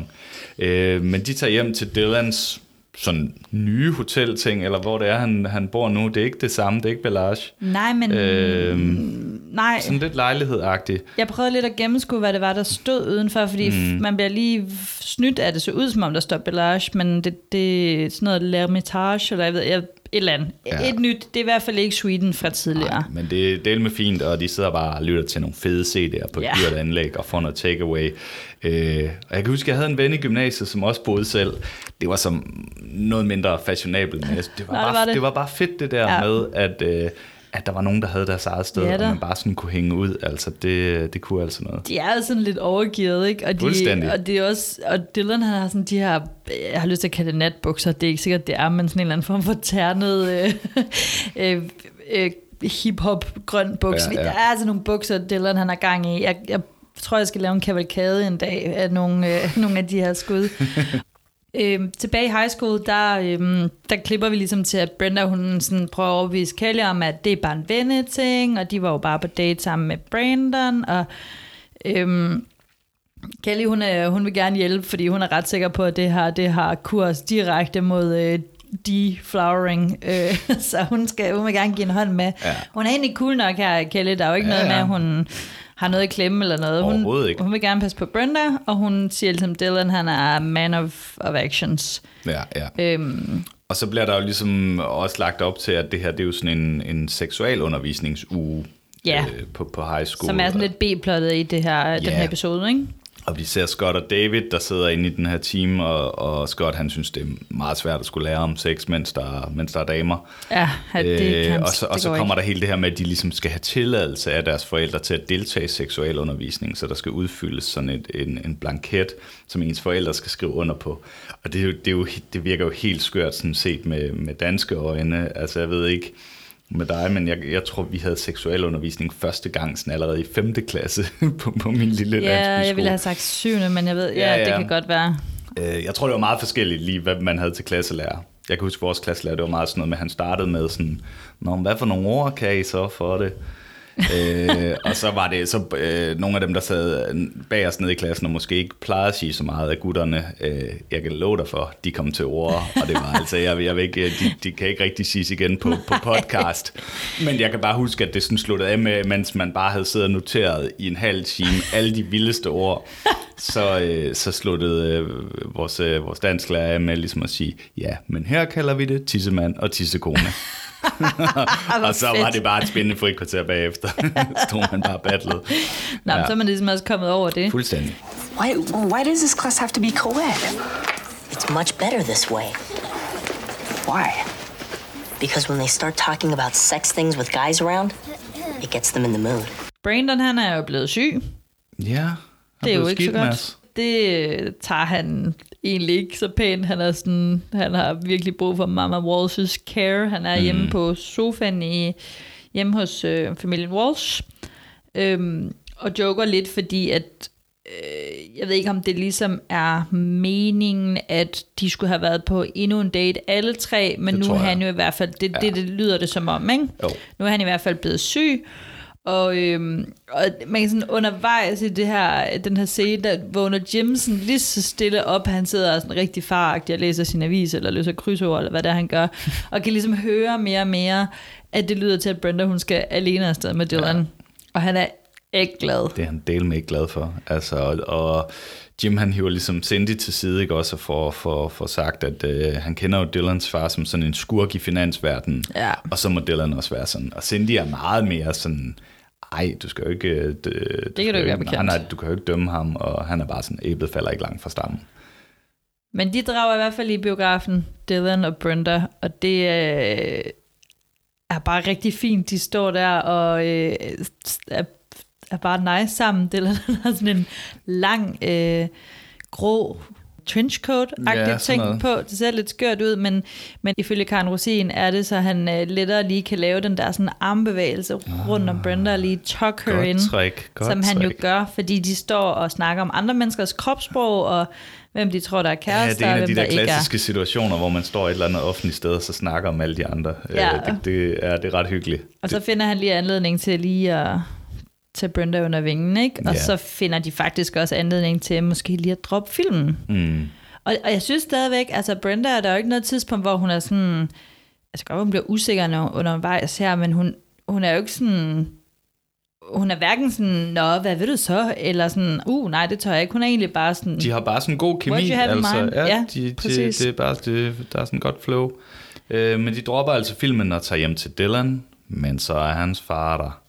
Uh, men de tager hjem til Dylans sådan nye hotelting, eller hvor det er, han, han bor nu. Det er ikke det samme, det er ikke Bellage. Nej, men... Øhm, nej, Sådan lidt lejlighed-agtigt. jeg prøvede lidt at gennemskue, hvad det var, der stod udenfor, fordi mm. man bliver lige snydt af det, så ud som om der står Bellage, men det, det er sådan noget L'Hermitage, eller jeg ved, jeg, eller andet. Ja. Et nyt, det er i hvert fald ikke Sweden fra tidligere. Nej, men det er del med fint, og de sidder bare og lytter til nogle fede CD'er på et Ja. dyrt anlæg og får noget takeaway. Øh, og jeg kan huske, jeg havde en ven i gymnasiet, som også boede selv. Det var som noget mindre fashionabelt, men det var, Nej, det bare, var det. det. var bare fedt det der Ja. med, at, øh, at der var nogen, der havde deres eget sted, Ja og man bare sådan kunne hænge ud. Altså, det, det kunne altså noget. De er sådan lidt overgivet, ikke? Og, de, og det er også, og Dylan han har sådan de her, jeg har lyst til at kalde det natbukser, det er ikke sikkert det er, men sådan en eller anden form for ternet øh, øh, øh, hip-hop grøn bukser. Ja. ja. Der er altså nogle bukser, Dylan han har gang i. Jeg, jeg tror, jeg skal lave en kavalkade en dag af nogle, øh, nogle af de her skud. Øhm, tilbage i high school, der, øhm, der klipper vi ligesom til, at Brenda hun sådan prøver at overbevise Kelly om, at det er bare en venneting, og de var jo bare på date sammen med Brandon, og øhm, Kelly hun, er, hun vil gerne hjælpe, fordi hun er ret sikker på, at det her det har kurs direkte mod øh, deflowering, øh, så hun, skal, hun vil gerne give en hånd med. Ja. Hun er egentlig cool nok her, Kelly, der er jo ikke Ja, noget med, ja. at hun har noget i klemme eller noget. Hun, ikke. hun vil gerne passe på Brenda, og hun siger ligesom, Dylan han er man of, of actions. Ja, ja. Øhm, Og så bliver der jo ligesom også lagt op til, at det her det er jo sådan en, en seksualundervisningsuge Ja. øh, på, på high school. som er sådan lidt B-plottet i det her, den Ja. her episode, ikke? Og vi ser Scott og David, der sidder inde i den her team, og, og Scott han synes, det er meget svært at skulle lære om sex, mens der, mens der er damer. Ja, det kan, Øh, og så, og så kommer ikke. der hele det her med, at de ligesom skal have tilladelse af deres forældre til at deltage i seksualundervisning, så der skal udfyldes sådan et, en, en blanket, som ens forældre skal skrive under på. Og det, er jo, det, er jo, det virker jo helt skørt sådan set med, med danske øjne. Altså jeg ved ikke med dig, men jeg, jeg tror, vi havde seksualundervisning første gang sådan allerede i 5. klasse på, på min lille Ja, landsbyskole. jeg ville have sagt syvende, men jeg ved, ja, Ja, ja, det kan godt være. Øh, jeg tror, det var meget forskelligt lige, hvad man havde til klasselærer. Jeg kan huske, vores klasselærer, det var meget sådan noget med, at han startede med sådan, Nå, hvad for nogle ord kan I så for det? Øh, og så var det så øh, nogle af dem, der sad bag os nede i klassen, og måske ikke plejede at sige så meget af gutterne. Øh, jeg kan love dig for, de kom til ord, og det var altså, jeg, jeg ved ikke, de, de kan ikke rigtig siges igen på, på podcast. Men jeg kan bare huske, at det sådan sluttede af med, mens man bare havde siddet og noteret i en halv time alle de vildeste ord, så, øh, så sluttede øh, vores, øh, vores dansklærer af med ligesom at sige, ja, men her kalder vi det tissemand og tissekone. og så var fedt. det bare et spændende frikvarter bagefter. Stod man bare battlet. Nå, ja. Så er man ligesom også kommet over det. Fuldstændig. Why, why does this class have to be co-ed? It's much better this way. Why? Because when they start talking about sex things with guys around, it gets them in the mood. Brandon, han er jo blevet syg. Ja, Det er jo ikke så godt. Det øh, tager han egentlig ikke så pænt. Han, er sådan, han har virkelig brug for Mama Walsh's care. Han er mm. hjemme på sofaen i, hjemme hos øh, familien Walsh. Øhm, og joker lidt, fordi at øh, jeg ved ikke, om det ligesom er meningen, at de skulle have været på endnu en date, alle tre, men Det nu er han jo i hvert fald, det, det, det lyder det som om, ikke? Jo. Nu er han i hvert fald blevet syg, og, øhm, og man kan sådan undervejs i det her, den her scene, der vågner Jim sådan lige så stille op, han sidder sådan rigtig faragtig og læser sin avis, eller løser krydsord, eller hvad det er, han gør, og kan ligesom høre mere og mere, at det lyder til, at Brenda, hun skal alene afsted med Dylan. Ja. Og han er ikke glad. Det er han del med ikke glad for. Altså, og, og Jim han hiver ligesom Cindy til side, ikke også, og får, får, får sagt, at øh, han kender jo Dylans far som sådan en skurk i finansverdenen. Ja. Og så må Dylan også være sådan. Og Cindy er meget mere sådan, ej, du skal jo ikke... øh, Det, kan du ikke være bekendt. Nej, nej, du kan jo ikke dømme ham, og han er bare sådan, æblet falder ikke langt fra stammen. Men de drager i hvert fald i biografen, Dylan og Brenda, og det øh, er bare rigtig fint. De står der og øh, er, er bare nice sammen. Dylan har sådan en lang, øh, grå trenchcoat-agtig Ja, ja, ting på. Det ser lidt skørt ud, men, men ifølge Karen Rosin er det, så han øh, lettere lige kan lave den der sådan armbevægelse rundt om Brenda og lige tuck her Godt in. trick, som han jo trick. gør, fordi de står og snakker om andre menneskers kropssprog, og hvem de tror, der er Ja, kærester, det er en af de der der ikke er. klassiske situationer, hvor man står et eller andet offentligt sted, og så snakker om alle de andre. Ja. Øh, Det, det, er, det er ret hyggeligt. Og så finder han lige anledning til lige at tage Brenda under vingen, ikke? Og Ja. så finder de faktisk også anledning til måske lige at droppe filmen. Mm. Og, og jeg synes stadigvæk, altså Brenda er der jo ikke noget tidspunkt, hvor hun er sådan, altså godt, hun bliver usikker når- undervejs her, men hun, hun er jo ikke sådan, hun er hverken sådan, nå, hvad vil du så? Eller sådan, uh, nej, det tør jeg ikke. Hun er egentlig bare sådan, De har bare sådan god kemi. Altså? Ja, Ja, de, de, det er bare, det, der er sådan godt flow. Øh, men de dropper altså filmen og tager hjem til Dylan, men så er hans far der.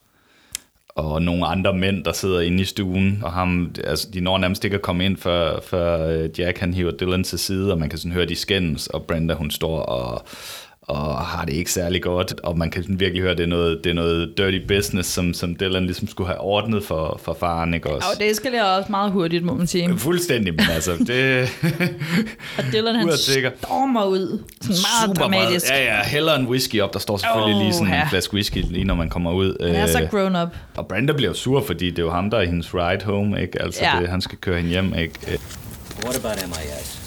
Og nogle andre mænd, der sidder inde i stuen, og ham, altså, de når nærmest ikke at komme ind, før, før øh, Jack han hiver Dylan til side, og man kan sådan høre, de skændes, og Brenda hun står og, og har det ikke særlig godt, og man kan virkelig høre, det er noget, det er noget dirty business, som, som Dylan ligesom skulle have ordnet for, for faren, ikke også? og det eskalerer også meget hurtigt, må man sige. Fuldstændig, men altså, det... Og Dylan han stormer ud, sådan meget dramatisk. Meget. Ja, ja, hælder en whisky op. Der står selvfølgelig Åh, lige sådan ja. en flaske whisky, lige når man kommer ud. Han er så Øh, grown up. og Brenda bliver sur, fordi det er jo ham, der er hendes ride home, ikke? Altså, Ja. det, han skal køre hende hjem, ikke? Øh, What about MIS?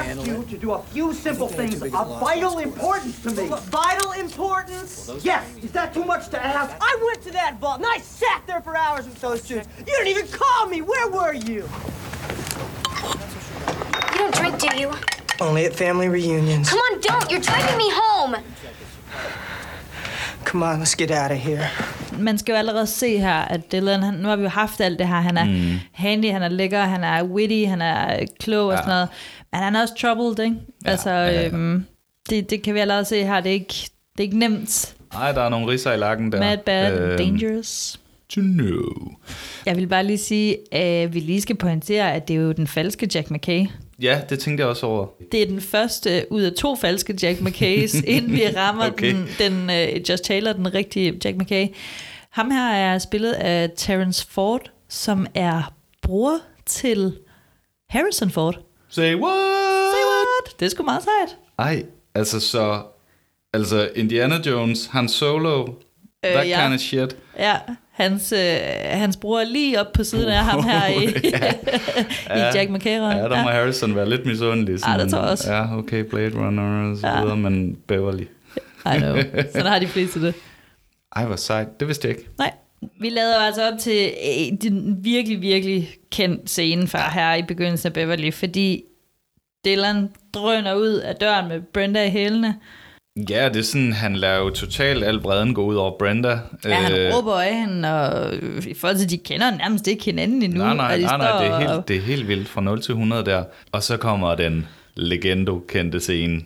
Ask you to do a few simple things of vital importance to me. Vital importance? Yes, is that too much to ask? I went to that vault and I sat there for hours with those students. You didn't even call me. Where were you? You don't drink, do you? Only at family reunions. Come on, don't. You're driving me home. Come on, let's get out of here. man skal jo allerede se her, at Dylan, han, nu har vi jo haft alt det her, han er mm. handy, han er lækker, han er witty, han er klog og Ja. sådan noget, men han er også troubled, ikke? Ja, altså, ja, ja. Øhm, det, det kan vi allerede se her, det er ikke, det er ikke nemt. Nej, der er nogle ridser i lakken der. Mad, bad, Øhm, dangerous. To know. Jeg vil bare lige sige, at vi lige skal pointere, at det er jo den falske Jack McKay. Ja, det tænkte jeg også over. Det er den første ud af to falske Jack McKays, inden vi rammer Okay. den, den uh, Just Taylor, den rigtige Jack McKay. Ham her er spillet af Terence Ford, som er bror til Harrison Ford. Say what? Say what? Det er sgu meget sejt. Ej, altså så... Altså, Indiana Jones, Han Solo, Øh, that ja. kind of shit. Ja, hans, øh, hans bror er lige op på siden af ham her i, i Jack McKay. Ja, der må Harrison være lidt misundelig. Ja, det tror jeg også. Ja, okay, Blade Runner og så Ja. videre, men Beverly. I know. Sådan har de fleste det. Ej, hvor sejt. Det vidste jeg ikke. Nej. Vi lader altså op til øh, den virkelig, virkelig kendt scene fra her i begyndelsen af Beverly, fordi Dylan drøner ud af døren med Brenda i hælene. Ja, det er sådan, han lader jo totalt al vreden gå ud over Brenda. Ja, han Øh, råber af hende, og i forhold til, de kender nærmest ikke hinanden endnu. Nej, nej, de nej, nej, det er, helt, og- det er helt vildt fra 0 til 100 der. Og så kommer den legendo-kendte scene,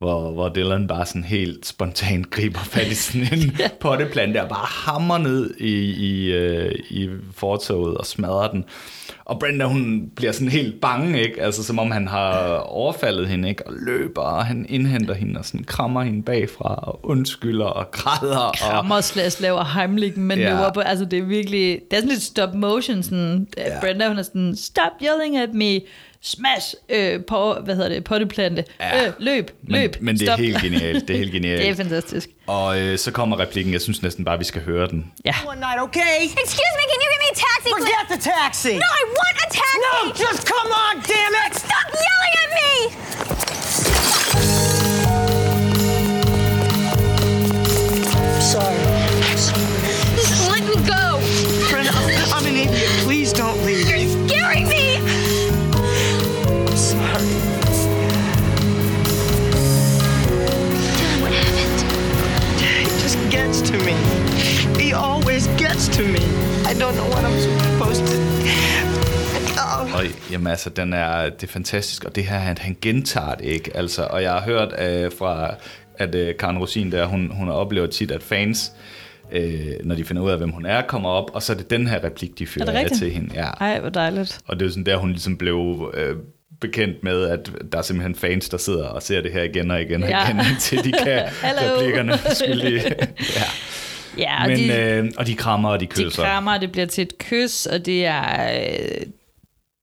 hvor, hvor Dylan bare sådan helt spontant griber fat i sådan en potteplante og bare hammer ned i, i, øh, i fortoget og smadrer den. Og Brenda, hun bliver sådan helt bange, ikke? Altså, som om han har overfaldet hende, ikke? Og løber, og han indhenter hende og sådan krammer hende bagfra og undskylder og græder. Og, Krammer slash laver heimlich manøvrer Ja. på. Altså, det er virkelig... Det er sådan lidt stop motion. Sådan, ja. Brenda, hun er sådan, stop yelling at me. Smash øh, på, hvad hedder det, potteplante. Ja. Øh, løb, men, løb, men det er stop. helt genialt. Det er helt genialt. det er fantastisk. Og øh, så kommer replikken, jeg synes næsten bare, vi skal høre den. Ja. One night, okay? Excuse me, can you give me a taxi, please? Forget the taxi! No, I want a taxi! No, just come on, damn it! Stop yelling at me! Sorry. Jamen altså, den er, det er fantastisk, og det her, han, han gentager det ikke, altså, og jeg har hørt øh, fra, at øh, Karen Rosin der, hun, hun oplever tit, at fans, øh, når de finder ud af, hvem hun er, kommer op, og så er det den her replik, de Er fyrer af til hende. Ja. Ej, hvor dejligt. Og det er jo sådan der, hun ligesom blev øh, bekendt med, at der er simpelthen fans, der sidder og ser det her igen og igen og Ja. igen, indtil de kan replikkerne skyldige. ja. Ja, og Men, de, øh, og de krammer, og de de kysser. krammer, og det bliver til et kys, og det er...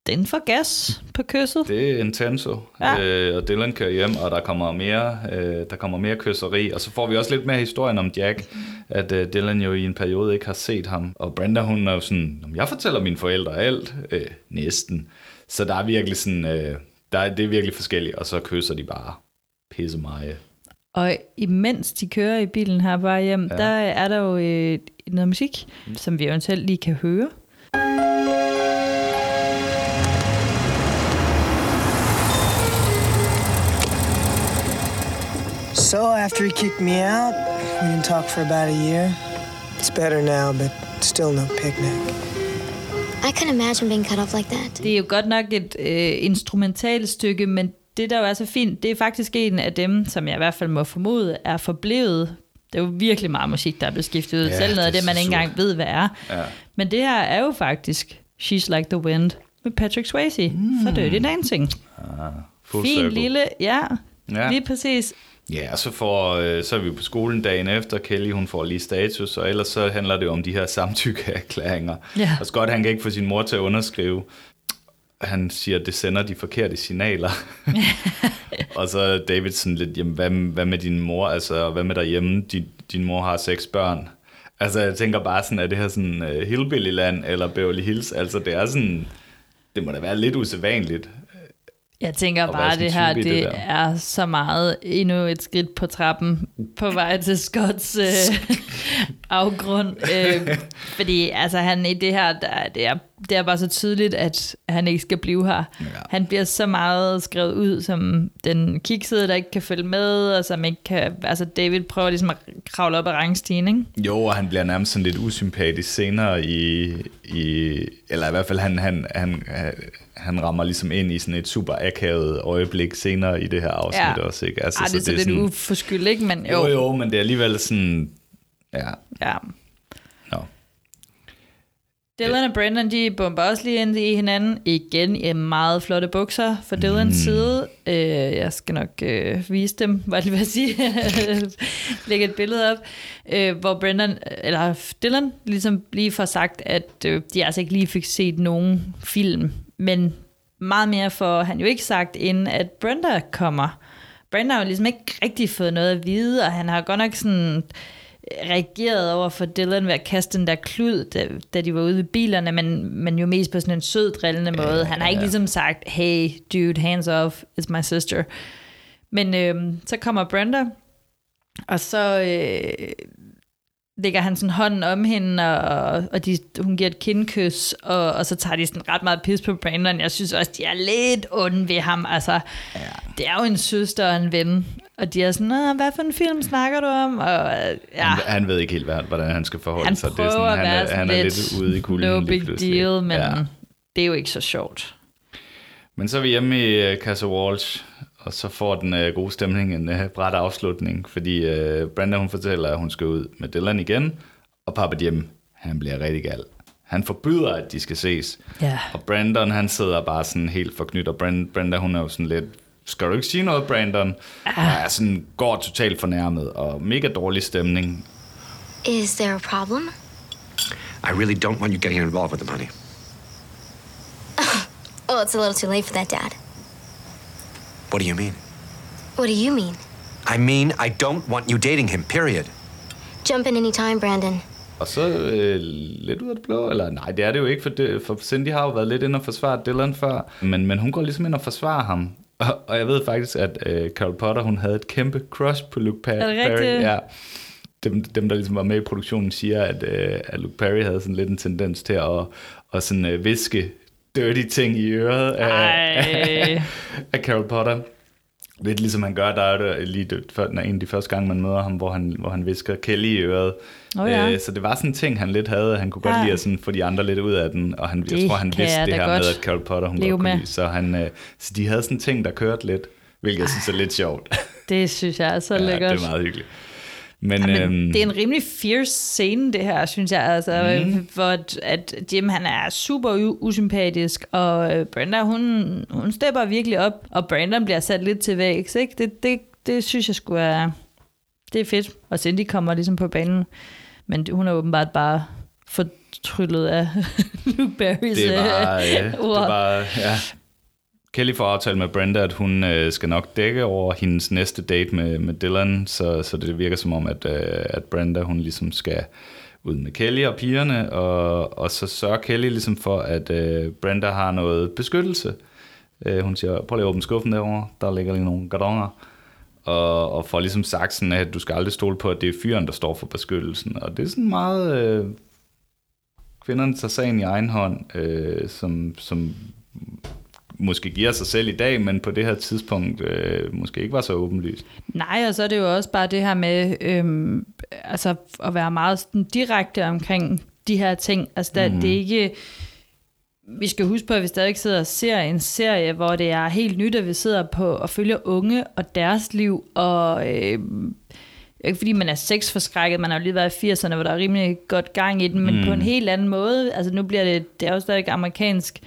Den får gas på kysset. Det er intenso. Ja. Øh, og Dylan kører hjem, og der kommer mere, øh, der kommer mere kysseri. Og så får vi også lidt mere historien om Jack, at øh, Dylan jo i en periode ikke har set ham. Og Brenda, hun er jo sådan, "Nå, men jeg fortæller mine forældre alt. Øh, næsten. Så der er virkelig sådan, øh, der er, det er virkelig forskelligt. Og så kysser de bare pisse meget. Og imens de kører i bilen her bare hjem, ja. der er der jo øh, noget musik, som vi eventuelt lige kan høre. So after he kicked me out, we didn't talk for about a year. It's better now, but still no picnic. I couldn't imagine being cut off like that. Det er jo godt nok et øh, instrumentalt stykke, men det, der jo er så fint, det er faktisk en af dem, som jeg i hvert fald må formode, er forblevet. Det er jo virkelig meget musik, der er blevet skiftet ud. Ja, Selv noget af det man ikke engang ved, hvad er. Ja. Men det her er jo faktisk She's Like the Wind med Patrick Swayze mm. for Dirty Dancing. Full Fin circle. lille, ja, Ja. lige præcis. Ja, og så, får, øh, så er vi på skolen dagen efter. Kelly, hun får lige status, og ellers så handler det jo om de her samtykkeerklæringer. Ja. Og Scott, han kan ikke få sin mor til at underskrive. Han siger, at det sender de forkerte signaler. og så er David sådan lidt, jamen, hvad, hvad med din mor? Altså, hvad med derhjemme? Din, din mor har seks børn. Altså, jeg tænker bare sådan, er det her sådan uh, Hillbilly-land eller Beverly Hills? Altså, det er sådan, det må da være lidt usædvanligt. Jeg tænker bare, være det her det, det det der. er så meget endnu et skridt på trappen på vej til Scotts øh, afgrund. Øh, fordi altså, han i det her, der, det, er, det er bare så tydeligt, at han ikke skal blive her. Ja. Han bliver så meget skrevet ud som den kiksede, der ikke kan følge med, og som ikke kan... Altså David prøver ligesom at kravle op ad rangstigen, ikke? Jo, og han bliver nærmest sådan lidt usympatisk senere i, i eller i hvert fald han, han, han, han rammer ligesom ind i sådan et super akavet øjeblik senere i det her afsnit Ja. også, ikke? Altså, Ej, det er så, lidt uforskyldt, ikke? Men jo, jo, jo, men det er alligevel sådan, ja, Ja. no. Dylan og Brendan, de bomber også lige ind i hinanden. Igen i meget flotte bukser fra Dylans mm. side. Øh, jeg skal nok øh, vise dem, hvad jeg vil sige. Lægge et billede op. Øh, hvor Brendan, eller Dylan ligesom lige får sagt, at øh, de altså ikke lige fik set nogen film. Men meget mere får han jo ikke sagt, inden at Brenda kommer. Brenda har jo ligesom ikke rigtig fået noget at vide, og han har godt nok sådan reageret over for Dylan ved at kaste den der klud, da, da de var ude i bilerne, men, men jo mest på sådan en sød, drillende måde. Han har ikke ligesom sagt, hey dude, hands off, it's my sister. Men øhm, så kommer Brenda, og så øh, lægger han sådan hånden om hende, og, og de, hun giver et kindkys, og, og så tager de sådan ret meget pis på Brandon. Jeg synes også, de er lidt onde ved ham. Altså, ja. det er jo en søster og en ven. Og de er sådan, "Nå, hvad for en film snakker du om? Og, øh, ja, han, han ved ikke helt, hvad- hvordan han skal forholde han sig. prøver det er sådan, at han, være er, han er lidt, lidt ude i kulden no big deal, men Ja. det er jo ikke så sjovt. Men så er vi hjemme i uh, Casa Walsh, og så får den uh, gode stemning en uh, bræt afslutning, fordi uh, Brenda hun fortæller, at hun skal ud med Dylan igen, og Papa Jim, han bliver rigtig gal. Han forbyder, at de skal ses. Ja. Og Brandon, han sidder bare sådan helt forknyt, og Brenda, Brenda hun er jo sådan lidt, skal du ikke sige noget, Brandon? Og er sådan, går totalt fornærmet, og mega dårlig stemning. Is there a problem? I really don't want you getting involved with the money. Well, it's a little too late for that, Dad. What do you mean? What do you mean? I mean, I don't want you dating him, period. Jump in any time, Brandon. Og så øh, lidt ud af det blå, eller nej, det er det jo ikke, for, det, for Cindy har jo været lidt inde og forsvare Dylan før, men, men hun går ligesom ind og forsvarer ham. Og, og jeg ved faktisk, at øh, Carol Potter, hun havde et kæmpe crush på Luke Perry. Er det rigtigt? Ja. Dem, dem, der ligesom var med i produktionen, siger, at, øh, at Luke Perry havde sådan lidt en tendens til at, at sådan, øh, viske dirty ting i øret af, af, Carol Potter. Lidt ligesom han gør, der er det lige det, før, en af de første gange, man møder ham, hvor han, hvor han visker Kelly i øret. Oh, ja. øh, så det var sådan en ting, han lidt havde. Han kunne godt Ja. lide at sådan få de andre lidt ud af den. Og han, jeg Det tror, han vidste jeg det her godt med, at Carol Potter, hun leve godt kunne med. lide. Så, han, øh, så de havde sådan en ting, der kørte lidt. Hvilket jeg synes er lidt sjovt. Det synes jeg er så ja, lækkert. det er meget hyggeligt. Men, Ja, men øhm, det er en rimelig fierce scene, det her, synes jeg. Altså, Mm. hvor at, Jim, han er super usympatisk, og øh, Brenda, hun, hun stepper virkelig op, og Brandon bliver sat lidt til vægs, ikke? Det, det, det synes jeg skulle er... Det er fedt. Og Cindy kommer ligesom på banen. Men hun er åbenbart bare fortryllet af Luke Barrys det var, øh, ja, det ord. var, ja. Kelly får aftalt med Brenda, at hun øh, skal nok dække over hendes næste date med, med Dylan, så, så det virker som om, at, øh, at Brenda hun ligesom skal ud med Kelly og pigerne, og, og så sørger Kelly ligesom for, at øh, Brenda har noget beskyttelse. Øh, hun siger, prøv lige at åbne skuffen derovre, der ligger lige nogle gardonger. Og, og får ligesom sagt sådan, at du skal aldrig stole på, at det er fyren, der står for beskyttelsen. Og det er sådan meget... Øh, kvinderne tager sagen i egen hånd, øh, som, som måske giver sig selv i dag, men på det her tidspunkt øh, måske ikke var så åbenlyst. Nej, og så er det jo også bare det her med øhm, altså at være meget sådan direkte omkring de her ting. Altså der, Mhm. mm. det er ikke... Vi skal huske på, at vi stadig sidder og ser en serie, hvor det er helt nyt, at vi sidder på og følger unge og deres liv, og øh, ikke fordi man er sexforskrækket, man har jo lige været i 80'erne, hvor der er rimelig godt gang i den, men Mm. mm. på en helt anden måde. Altså nu bliver det, det er jo stadig amerikansk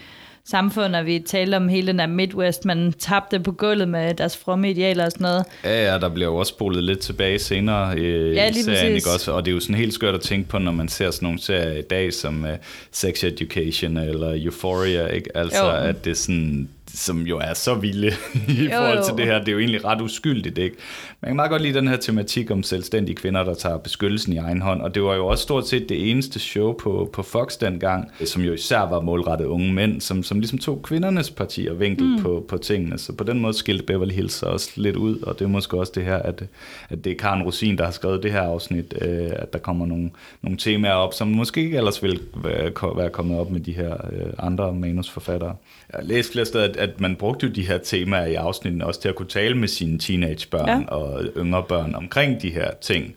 samfund, og vi taler om hele den der Midwest, man tabte på gulvet med deres fromme idealer og sådan noget. Ja, ja, der bliver jo også spolet lidt tilbage senere øh, Ja, i lige serien, ikke også? Og det er jo sådan helt skørt at tænke på, når man ser sådan nogle serier i dag, som uh, Sex Education eller Euphoria, ikke? Altså, Jo. at det er sådan, som jo er så vilde i Jo, forhold jo. til det her. Det er jo egentlig ret uskyldigt, ikke? Man kan meget godt lide den her tematik om selvstændige kvinder, der tager beskyttelsen i egen hånd. Og det var jo også stort set det eneste show på, på Fox dengang, som jo især var målrettet unge mænd, som, som ligesom tog kvindernes parti og vinkel mm. på, på tingene. Så på den måde skilte Beverly Hills sig også lidt ud, og det er måske også det her, at, at det er Karen Rosin, der har skrevet det her afsnit, øh, at der kommer nogle, nogle temaer op, som måske ikke ellers ville være, ko- være kommet op med de her øh, andre manusforfattere. Jeg har læst flere steder, at, at man brugte jo de her temaer i afsnitten også til at kunne tale med sine teenagebørn ja. Og yngre børn omkring de her ting.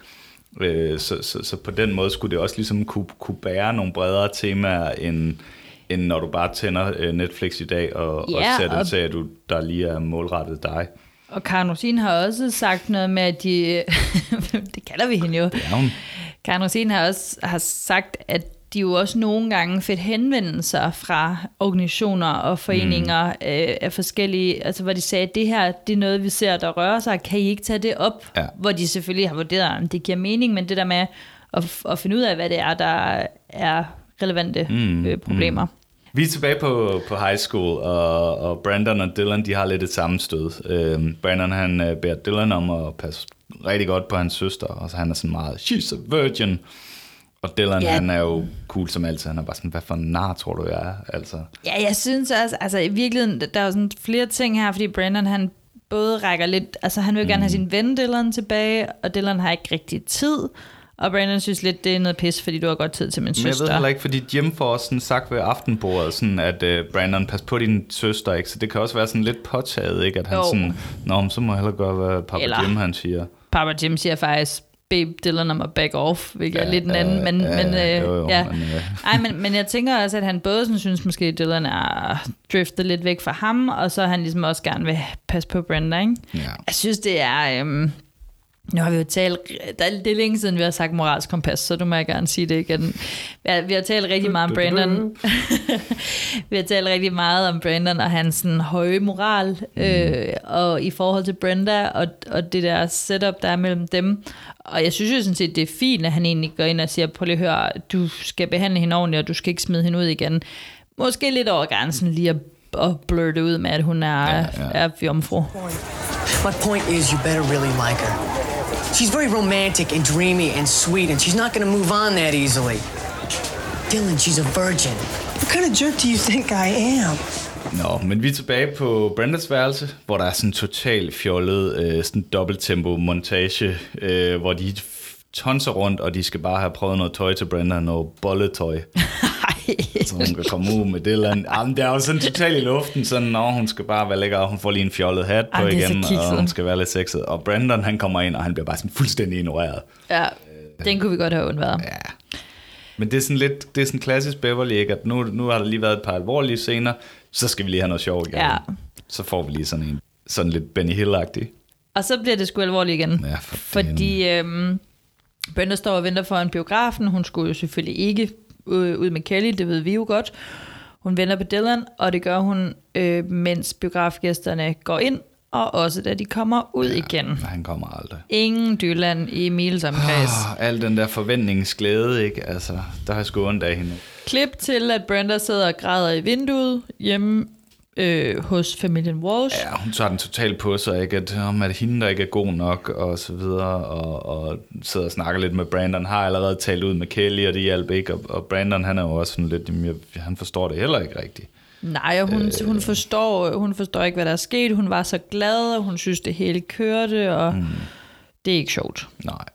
Øh, så, så, så på den måde skulle det også ligesom kunne, kunne bære nogle bredere temaer, end, end når du bare tænder øh, Netflix i dag og, og Ja, ser den og- serie, du, der lige er målrettet dig. Og Karen Rosin har også sagt noget med, at de... det kalder vi hende jo. Karen Rosin har også har sagt, at de jo også nogle gange fedt henvendelser fra organisationer og foreninger mm. øh, af forskellige, altså hvor de sagde, at det her, det er noget, vi ser, der rører sig, kan I ikke tage det op? Ja. Hvor de selvfølgelig har vurderet, om det giver mening, men det der med at, at finde ud af, hvad det er, der er relevante mm. øh, problemer. Mm. Vi er tilbage på, på high school, og, og Brandon og Dylan, de har lidt et sammenstød. Øhm, Brandon, han øh, beder Dylan om at passe rigtig godt på hans søster, og så han er sådan meget, she's a virgin. Og Dylan, Ja. han er jo cool som altid. Han er bare sådan, hvad for en nar, tror du, jeg er? Altså, Ja, jeg synes også, altså i virkeligheden, der er jo sådan flere ting her, fordi Brandon, han både rækker lidt, altså han vil jo gerne have sin ven Dylan tilbage, og Dylan har ikke rigtig tid, og Brandon synes lidt, det er noget pis, fordi du har godt tid til min Men jeg søster. ved heller ikke, fordi Jim får også sådan sagt ved aftenbordet, sådan at uh, Brandon, pas på din søster, ikke? Så det kan også være sådan lidt påtaget, ikke? At han Jo. sådan, nå, så må jeg hellere gøre, hvad Papa Eller- Jim han siger. Papa Jim siger faktisk, bed Dylan om at back off, hvilket ja, er lidt en anden, men, ja, men, øh, jo, jo, ja. men, øh. Ej, men, men jeg tænker også, at han både sådan, synes måske, at Dylan er driftet lidt væk fra ham, og så han ligesom også gerne vil passe på Brenda, ikke? Ja. Jeg synes, det er... Øhm, nu har vi jo talt... Der, er- det er længe siden, vi har sagt moralsk kompas, så du må jeg gerne sige det igen. Vi har, vi har talt rigtig meget om Brandon. vi har talt rigtig meget om Brandon og hans sådan, høje moral, øh, og i forhold til Brenda, og, og det der setup, der er mellem dem. Og jeg synes jo sådan set, det er fint, at han egentlig går ind og siger, prøv lige at høre, du skal behandle hende ordentligt, og du skal ikke smide hende ud igen. Måske lidt over grænsen lige at, at blurte ud med, at hun er, ja, ja. er jomfru. My point is, you better really like her. She's very romantic and dreamy and sweet, and she's not gonna move on that easily. Dylan, she's a virgin. What kind of jerk do you think I am? Nå, men vi er tilbage på Brendas værelse, hvor der er sådan en total fjollet øh, sådan dobbelttempo montage, øh, hvor de tonser rundt, og de skal bare have prøvet noget tøj til Brenda, noget bolletøj. så hun kan komme ud med det eller andet. Jamen, det er jo sådan totalt i luften, sådan, når hun skal bare være lækker, og hun får lige en fjollet hat på så igen, og hun skal være lidt sexet. Og Brandon, han kommer ind, og han bliver bare sådan fuldstændig ignoreret. Ja, den kunne vi godt have undværet. Ja. Men det er sådan lidt, det er sådan klassisk Beverly, ikke? At nu, nu har der lige været et par alvorlige scener, så skal vi lige have noget sjov igen. Ja. Så får vi lige sådan en, sådan lidt Benny Hill-agtig. Og så bliver det sgu alvorligt igen. Ja, for Fordi øhm, Brenda står og venter foran biografen. Hun skulle jo selvfølgelig ikke øh, ud med Kelly, det ved vi jo godt. Hun venter på Dylan, og det gør hun, øh, mens biografgæsterne går ind, og også da de kommer ud ja, igen. Han kommer aldrig. Ingen Dylan i Emils omkreds. Oh, al den der forventningsglæde, ikke? Altså, der har jeg sgu ondt af hende. Klip til, at Brenda sidder og græder i vinduet hjemme øh, hos familien Walsh. Ja, hun tager den totalt på sig, ikke? At, om, at hende, der ikke er god nok, og så videre, og, og sidder og snakker lidt med Brandon, har allerede talt ud med Kelly, og det hjalp ikke, og, og Brandon, han er jo også sådan lidt, jamen, jeg, han forstår det heller ikke rigtigt. Nej, og hun, øh, hun, forstår, hun forstår ikke, hvad der er sket. Hun var så glad, og hun synes, det hele kørte, og mm. det er ikke sjovt. Nej.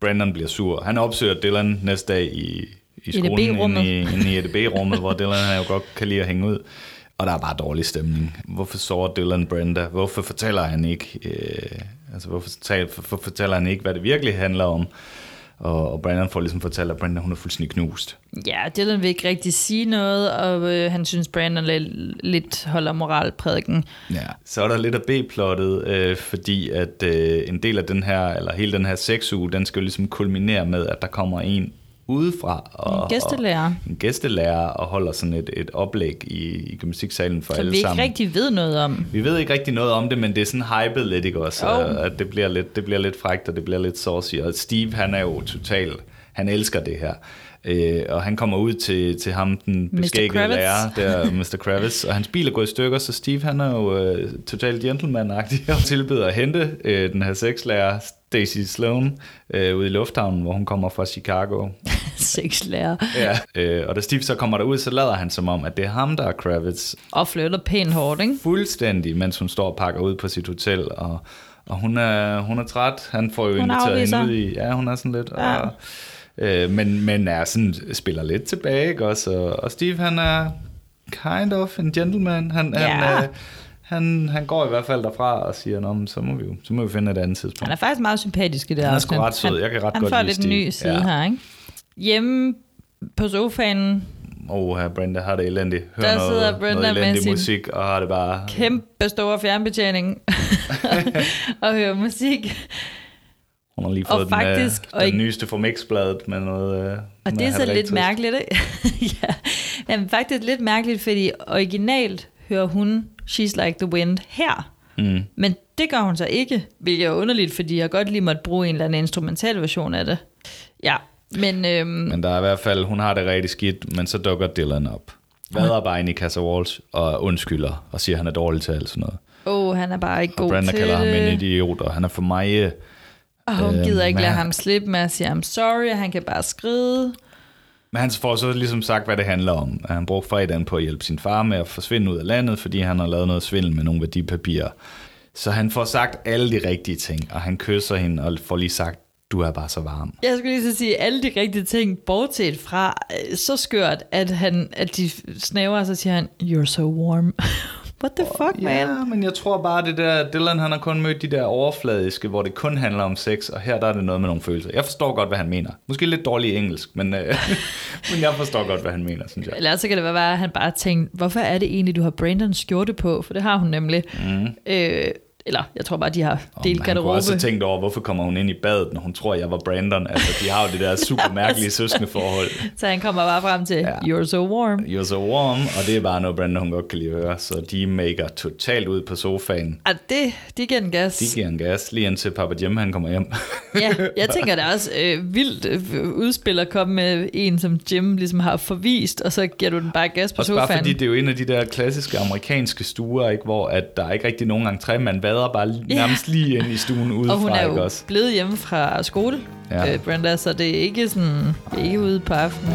Brandon bliver sur. Han opsøger Dylan næste dag i, i skolen, inde i, inde i EDB-rummet, hvor Dylan han jo godt kan lide at hænge ud. Og der er bare dårlig stemning. Hvorfor sover Dylan Brenda? Hvorfor fortæller han ikke, øh, altså hvorfor, fortæller, hvorfor fortæller han ikke, hvad det virkelig handler om? Og, og Brandon får ligesom fortalt, at Brenda hun er fuldstændig knust. Ja, Dylan vil ikke rigtig sige noget, og øh, han synes, Brandon lidt, lidt holder moralprædiken. Ja. Så er der lidt af B-plottet, øh, fordi at øh, en del af den her, eller hele den her sexuge, den skal jo ligesom kulminere med, at der kommer en udefra. Og, En gæstelærer. Og, en gæstelærer, og holder sådan et, et oplæg i, i gymnastiksalen for Som alle vi ikke sammen. rigtig ved noget om. Vi ved ikke rigtig noget om det, men det er sådan hypet lidt, ikke også? Jo. At det bliver, lidt, det bliver lidt frækt, og det bliver lidt saucy. Og Steve, han er jo total, han elsker det her. Øh, og han kommer ud til, til ham, den beskækkede lærer, der Mr. Kravitz, og hans bil er gået i stykker, så Steve, han er jo øh, totalt gentleman-agtig, og tilbyder at hente øh, den her sexlærer, Stacy Sloan, øh, ude i lufthavnen, hvor hun kommer fra Chicago. Sexlærer. Ja. Øh, og da Steve så kommer derud, så lader han som om, at det er ham, der er Kravitz, Og flytter pænt hårdt, ikke? fuldstændig, mens hun står og pakker ud på sit hotel, og, og hun, er, hun er træt. Han får jo Hun inviteret afviser. hende ud i... Ja, hun er sådan lidt... Ja. Og, øh, men, men er sådan, spiller lidt tilbage, ikke også? Og, og Steve, han er kind of en gentleman. Han, Ja. han, øh, han, han går i hvert fald derfra og siger, Nå, men så, må vi jo, så må vi finde et andet tidspunkt. Han er faktisk meget sympatisk i det Han er sgu ret sød. Han- Jeg kan ret han godt får lide lidt en ny side Ja. her, ikke? Hjemme på sofaen, Og her Brenda har det elendigt. Hører Der noget, sidder Brenda noget med sin musik, og har det bare... kæmpe store fjernbetjening, og hører musik. Hun har lige Og fået faktisk- den, og øh, den nyeste fra Mixbladet med noget... Øh, Og med det er så lidt mærkeligt, ikke? ja. Jamen, faktisk lidt mærkeligt, fordi originalt hører hun She's Like the Wind her. Mm. Men det gør hun så ikke, hvilket er underligt, fordi jeg godt lige måtte bruge en eller anden instrumental version af det. Ja, men øhm, Men der er i hvert fald, hun har det rigtig skidt, men så dukker Dylan op. Vader bare ind i Casa Walsh og undskylder og siger, at han er dårlig til alt sådan noget. åh, han er bare ikke Og god Brenda til kalder ham en det. idiot, og han er for mig... Og hun øh, gider ikke men lade ham slippe med at sige, I'm sorry, og han kan bare skride. Men han får så ligesom sagt, hvad det handler om. At han brugte fredagen på at hjælpe sin far med at forsvinde ud af landet, fordi han har lavet noget svindel med nogle værdipapirer. Så han får sagt alle de rigtige ting, og han kysser hende og får lige sagt, du er bare så varm. Jeg skulle lige så sige, alle de rigtige ting, bortset fra øh, så skørt, at, han, at de snæver, og så siger han, you're so warm. What the fuck, man? Ja, men jeg tror bare, det der, Dylan han har kun mødt de der overfladiske, hvor det kun handler om sex, og her der er det noget med nogle følelser. Jeg forstår godt, hvad han mener. Måske lidt dårlig engelsk, men, øh, men jeg forstår godt, hvad han mener, synes jeg. Eller så kan det være, at han bare tænkte, hvorfor er det egentlig, du har Brandons skjorte på? For det har hun nemlig. Mm. Øh, eller jeg tror bare, de har delt Han kunne garderobe. også tænkt over, hvorfor kommer hun ind i badet, når hun tror, jeg var Brandon. Altså, de har jo det der super mærkelige søskende forhold. Så han kommer bare frem til, Ja. you're so warm. You're so warm, og det er bare noget, Brandon hun godt kan lide at høre. Så de maker totalt ud på sofaen. Og det, de giver den gas. De giver en gas, lige indtil Papa Jim han kommer hjem. ja, jeg tænker, det er også øh, vildt øh, udspil at komme med en, som Jim ligesom har forvist, og så giver du den bare gas på Også sofaen. bare fordi det er jo en af de der klassiske amerikanske stuer, ikke, hvor at der er ikke rigtig nogen entré, man vader bare nærmest lige ind i stuen udefra, Og hun er ikke jo også? blevet hjemme fra skole, Ja. ja. øh, Brenda, så det er ikke sådan, er ikke ude på aftenen.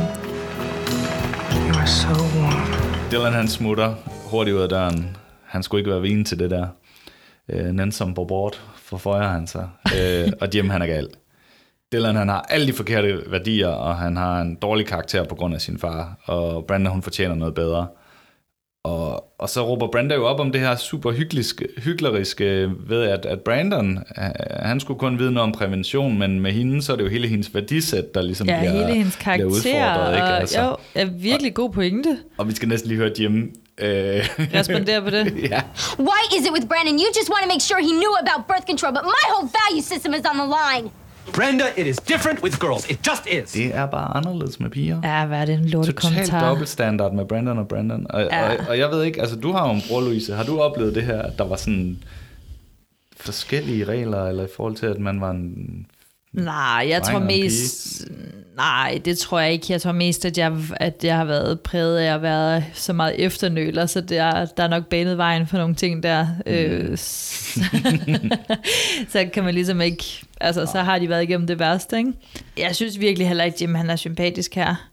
You are so warm. Dylan han smutter hurtigt ud af døren. Han skulle ikke være vin til det der. Øh, Nansom på bord, forføjer han sig. Øh, og Jim han er gal. Dylan han har alle de forkerte værdier, og han har en dårlig karakter på grund af sin far. Og Brenda hun fortjener noget bedre. Og, og så råber Brenda jo op om det her super hykleriske ved, at, at Brandon, øh, han skulle kun vide noget om prævention, men med hende, så er det jo hele hendes værdisæt, der ligesom Ja, bliver, hele hendes bliver karakter, udfordret. Ikke? og Altså. jo, er virkelig god pointe. Og vi skal næsten lige høre Jim øh, Respondere på det. ja. Why is it with Brandon? You just want to make sure he knew about birth control, but my whole value system is on the line. Brenda, it is different with girls. It just is. Det er bare anderledes med piger. Ja, hvad er det en lorte Totalt kommentar? dobbeltstandard med Brandon og Brandon. Og, Ja. og, og jeg ved ikke, altså du har jo en bror, Louise. Har du oplevet det her, at der var sådan forskellige regler, eller i forhold til, at man var en... Nej, jeg tror mest... Nej, det tror jeg ikke. Jeg tror mest, at jeg, at jeg har været præget af at være så meget efternøler, så det er, der er nok banet vejen for nogle ting der. Mm. Øh, så, så kan man ligesom ikke... Altså, så har de været igennem det værste, ikke? Jeg synes virkelig heller ikke, Jim han er sympatisk her.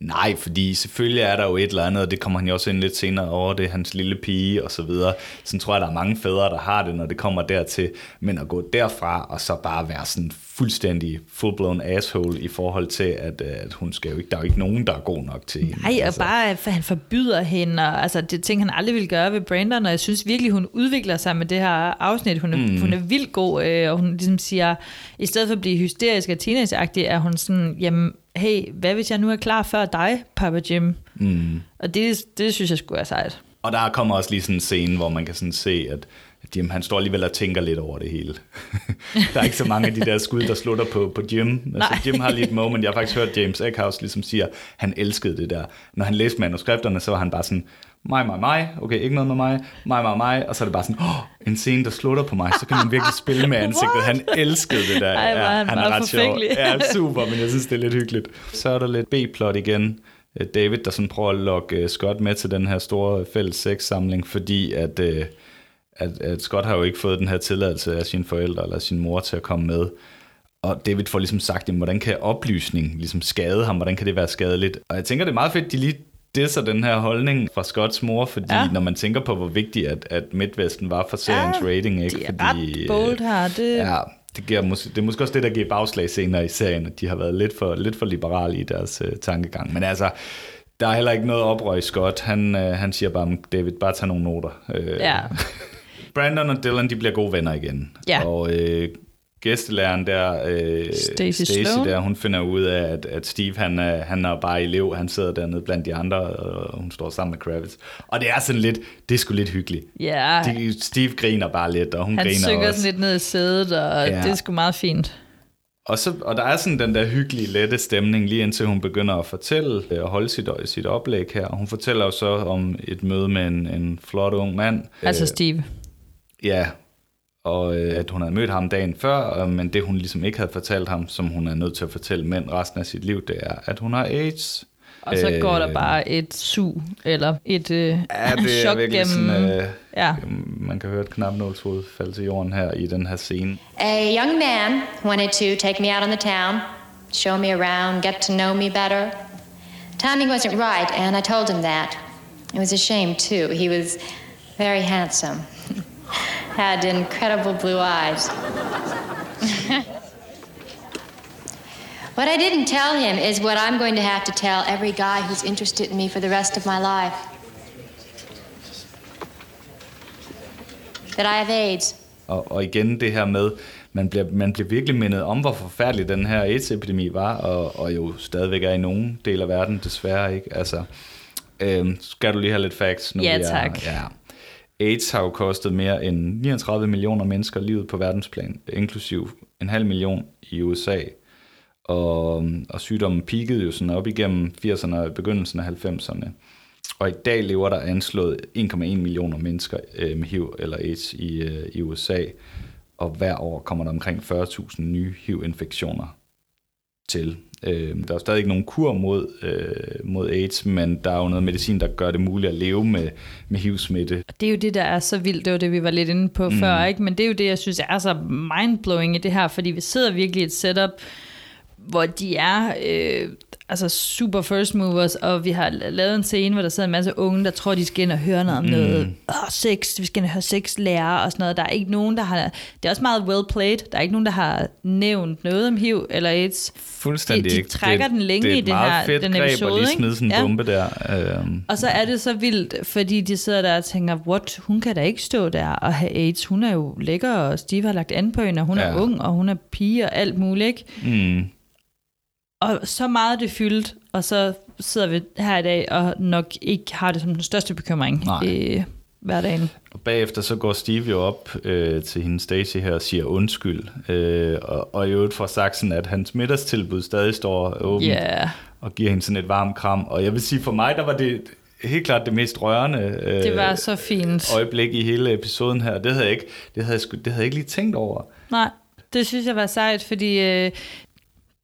Nej, fordi selvfølgelig er der jo et eller andet, og det kommer han jo også ind lidt senere over, det er hans lille pige og så videre. Sådan tror jeg, der er mange fædre, der har det, når det kommer dertil. Men at gå derfra og så bare være sådan fuldstændig full-blown asshole i forhold til, at, øh, at hun skal jo ikke, der er jo ikke nogen, der er god nok til hende. Nej, og bare, at han forbyder hende, og altså, det er ting, han aldrig ville gøre ved Brandon, og jeg synes virkelig, hun udvikler sig med det her afsnit. Hun er, mm. hun er vildt god, øh, og hun ligesom siger, i stedet for at blive hysterisk og teenageagtig, er hun sådan, jamen, hey, hvad hvis jeg nu er klar før dig, Papa Jim? Mm. Og det, det synes jeg skulle være sejt. Og der kommer også lige sådan en scene, hvor man kan sådan se, at Jim, han står alligevel og tænker lidt over det hele. der er ikke så mange af de der skud, der slutter på, på Jim. Altså, Nej. Jim har lige et moment. Jeg har faktisk hørt James Eckhouse ligesom siger, han elskede det der. Når han læste manuskripterne, så var han bare sådan, mig, mig, mig, okay, ikke noget med mig, mig, mig, mig, og så er det bare sådan, oh, en scene, der slutter på mig, så kan man virkelig spille med ansigtet. Han elskede det der. Ej, hvor er han meget forfængelig. Ja, super, men jeg synes, det er lidt hyggeligt. Så er der lidt B-plot igen. Øh, David, der sådan prøver at lokke øh, Scott med til den her store fælles sexsamling, fordi at, øh, at, at Scott har jo ikke fået den her tilladelse af sine forældre eller sin mor til at komme med. Og David får ligesom sagt, jamen, hvordan kan oplysning ligesom skade ham? Hvordan kan det være skadeligt? Og jeg tænker, det er meget fedt, de lige disser den her holdning fra Scotts mor, fordi ja. Når man tænker på, hvor vigtigt at, at Midtvesten var for seriens Ja, rating, ikke? de er fordi, ret bold her. Det, Ja, det, giver måske, det er måske også det, der giver bagslag senere i serien, at de har været lidt for, lidt for liberale i deres øh, tankegang. Men altså, der er heller ikke noget oprør i Scott. Han, øh, han siger bare, David, bare tag nogle noter. Øh, Ja. Brandon og Dylan, de bliver gode venner igen. Ja. Og øh, gæstelæreren der, øh, Stacey Sloan. der, hun finder ud af, at, at Steve, han er, han er bare elev, han sidder dernede blandt de andre, og hun står sammen med Kravitz. Og det er sådan lidt, det er sgu lidt hyggeligt. ja, De, Steve griner bare lidt, og hun han griner også. sådan lidt ned i sædet, og Ja. det er sgu meget fint. Og, så, og der er sådan den der hyggelige, lette stemning, lige indtil hun begynder at fortælle øh, og holde sit, sit oplæg her. Hun fortæller jo så om et møde med en, en flot ung mand. Altså Øh, Steve. Ja, og øh, at hun havde mødt ham dagen før, øh, men det hun ligesom ikke havde fortalt ham, som hun er nødt til at fortælle mænd resten af sit liv, det er, at hun har AIDS. Og så Øh, går der bare et sug, eller et øh, Ja, det er chok virkelig gennem... sådan, øh, ja. man kan høre et knapnålshoved falde til jorden her i den her scene. A young man wanted to take me out on the town, show me around, get to know me better. Timing wasn't right, and I told him that. It was a shame, too. He was very handsome, had incredible blue eyes. what I didn't tell him is what I'm going to have to tell every guy who's interested in me for the rest of my life that I have AIDS. Og, og igen det her med, man bliver, man bliver virkelig mindet om, hvor forfærdelig den her AIDS-epidemi var, og, og jo stadigvæk er i nogen del af verden, desværre ikke. Altså, øhm, skal du lige have lidt facts? Nu Ja, vi er- tak. Ja. AIDS har jo kostet mere end 39 millioner mennesker livet på verdensplan, inklusiv en halv million i USA. Og, og sygdommen peakede jo sådan op igennem 80'erne og begyndelsen af 90'erne. Og i dag lever der anslået 1,1 millioner mennesker øh, med HIV eller AIDS i, øh, i USA. Og hver år kommer der omkring 40.000 nye HIV-infektioner til. Øh, der er jo stadig ikke nogen kur mod, øh, mod AIDS, men der er jo noget medicin, der gør det muligt at leve med, med HIV-smitte. Det er jo det, der er så vildt. Det var det, vi var lidt inde på mm. før, ikke? Men det er jo det, jeg synes er så mindblowing i det her, fordi vi sidder virkelig i et setup, hvor de er øh, altså super first movers, og vi har lavet en scene, hvor der sidder en masse unge, der tror, de skal ind og høre noget om mm. noget oh, sex, vi skal ind og høre sex lærer og sådan noget. Der er ikke nogen, der har... Det er også meget well played. Der er ikke nogen, der har nævnt noget om HIV eller AIDS. Fuldstændig de, de trækker det, den længe det er i et det her, fedt den greb episode, at lige ikke? smide sådan en Ja. bombe der. Øhm, Og så er det så vildt, fordi de sidder der og tænker, what, hun kan da ikke stå der og have AIDS. Hun er jo lækker, og Steve har lagt an på hende, og hun ja. er ung, og hun er pige og alt muligt. Ikke? mm, Og så meget det fyldt, og så sidder vi her i dag og nok ikke har det som den største bekymring Nej. i hverdagen. Og bagefter så går Steve jo op øh, til hende Stacy her og siger undskyld. Øh, og, og i øvrigt får sagt sådan, at hans middagstilbud stadig står åbent. Ja. Og giver hende sådan et varmt kram. Og jeg vil sige, for mig der var det helt klart det mest rørende øh, Det var så fint. øjeblik i hele episoden her. Det havde jeg ikke, det havde jeg, sgu, det havde jeg ikke lige tænkt over. Nej, det synes jeg var sejt, fordi øh,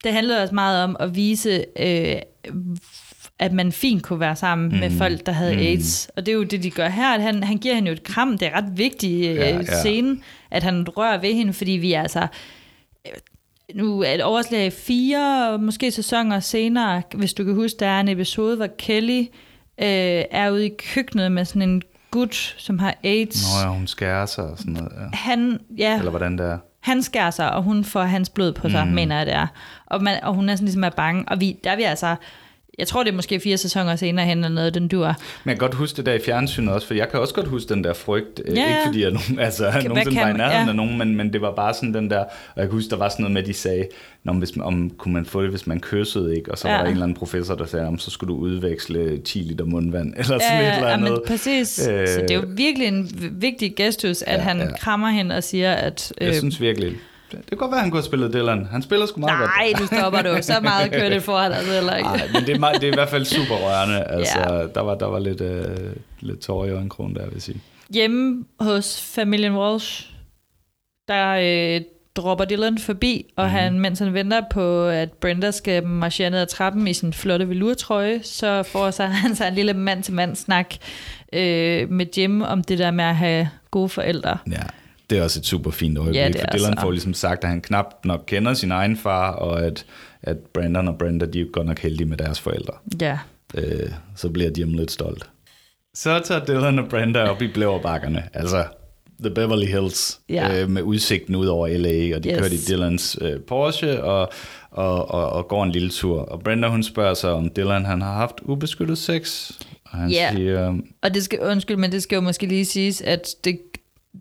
det handlede også meget om at vise, øh, at man fint kunne være sammen mm. med folk, der havde Mm. AIDS. Og det er jo det, de gør her. At han, han giver hende jo et kram. Det er ret vigtigt øh, ja. ja. scene, at han rører ved hende, fordi vi er altså... øh, Nu er et overslag fire, måske sæsoner senere, hvis du kan huske, der er en episode, hvor Kelly øh, er ude i køkkenet med sådan en gut, som har AIDS. Nå ja, hun skærer sig og sådan noget. Ja. Han, ja, Eller hvordan det er. Han skærer sig, og hun får hans blod på sig, Mm. mener jeg det er. Og, man, og hun er sådan ligesom er bange. Og vi, der er vi altså, jeg tror det er måske fire sæsoner senere hen, eller noget, den dur. Men jeg kan godt huske det der i fjernsynet også, for jeg kan også godt huske den der frygt. Ja, Ja, Ikke ja. fordi jeg nogen, altså, Hvad nogensinde kan var i nærheden ja. af nogen, men, men det var bare sådan den der, og jeg kan huske, der var sådan noget med, at de sagde, Nå, hvis, om kunne man få det, hvis man kyssede, ikke? Og så ja. Ja. var der en eller anden professor, der sagde, om så skulle du udveksle 10 liter mundvand, eller sådan et eller ja, andet. men præcis. Øh, så det er jo virkelig en vigtig gestus, at Ja, ja, han ja. ja. krammer hende og siger, at... Jeg synes virkelig, det kan godt være, at han kunne have spillet Dylan. Han spiller sgu meget godt. Nej, du stopper du. Så meget credit får han altså heller ikke. Nej, men det er, meget, det er i hvert fald super rørende. Altså, Ja. der, var, der var lidt, øh, lidt tårer i øjenkrogen der, vil jeg sige. Hjemme hos familien Walsh, der øh, dropper Dylan forbi, og mm. han, mens han venter på, at Brenda skal marchere ned ad trappen i sin flotte velurtrøje, så får sig, han sig en lille mand-til-mand snak øh, med Jim om det der med at have gode forældre. Ja, det er også et super fint øjeblik, Ja, for Dylan så. får ligesom sagt, at han knap nok kender sin egen far, og at, at Brandon og Brenda, de er godt nok heldige med deres forældre. Ja. Øh, så bliver Jim lidt stolt. Så tager Dylan og Brenda op i blæverbakkerne, altså The Beverly Hills, Ja. øh, med udsigten ud over LA, og de Yes. kørte i Dylans øh, Porsche og, og, og, og går en lille tur. Og Brenda, hun spørger sig, om Dylan han har haft ubeskyttet sex. Og han Ja. siger, Og det skal, undskyld, men det skal jo måske lige siges, at det,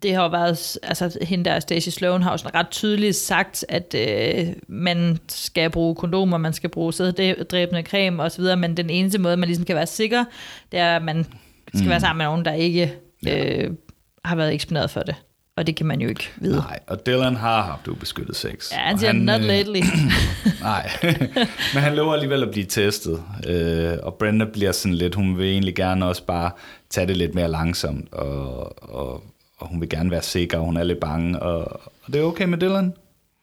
det har jo været, altså hende der, Stacey Sloan, har jo sådan ret tydeligt sagt, at øh, man skal bruge kondomer, man skal bruge sæddræbende creme osv., men den eneste måde, man ligesom kan være sikker, det er, at man skal Mm. være sammen med nogen, der ikke øh, har været eksponeret for det. Og det kan man jo ikke vide. nej, og Dylan har haft ubeskyttet sex. Ja, han siger, not øh, lately. Nej, men han lover alligevel at blive testet, øh, og Brenda bliver sådan lidt, hun vil egentlig gerne også bare tage det lidt mere langsomt, og, og, og hun vil gerne være sikker, og hun er lidt bange, og, og det er okay med Dylan.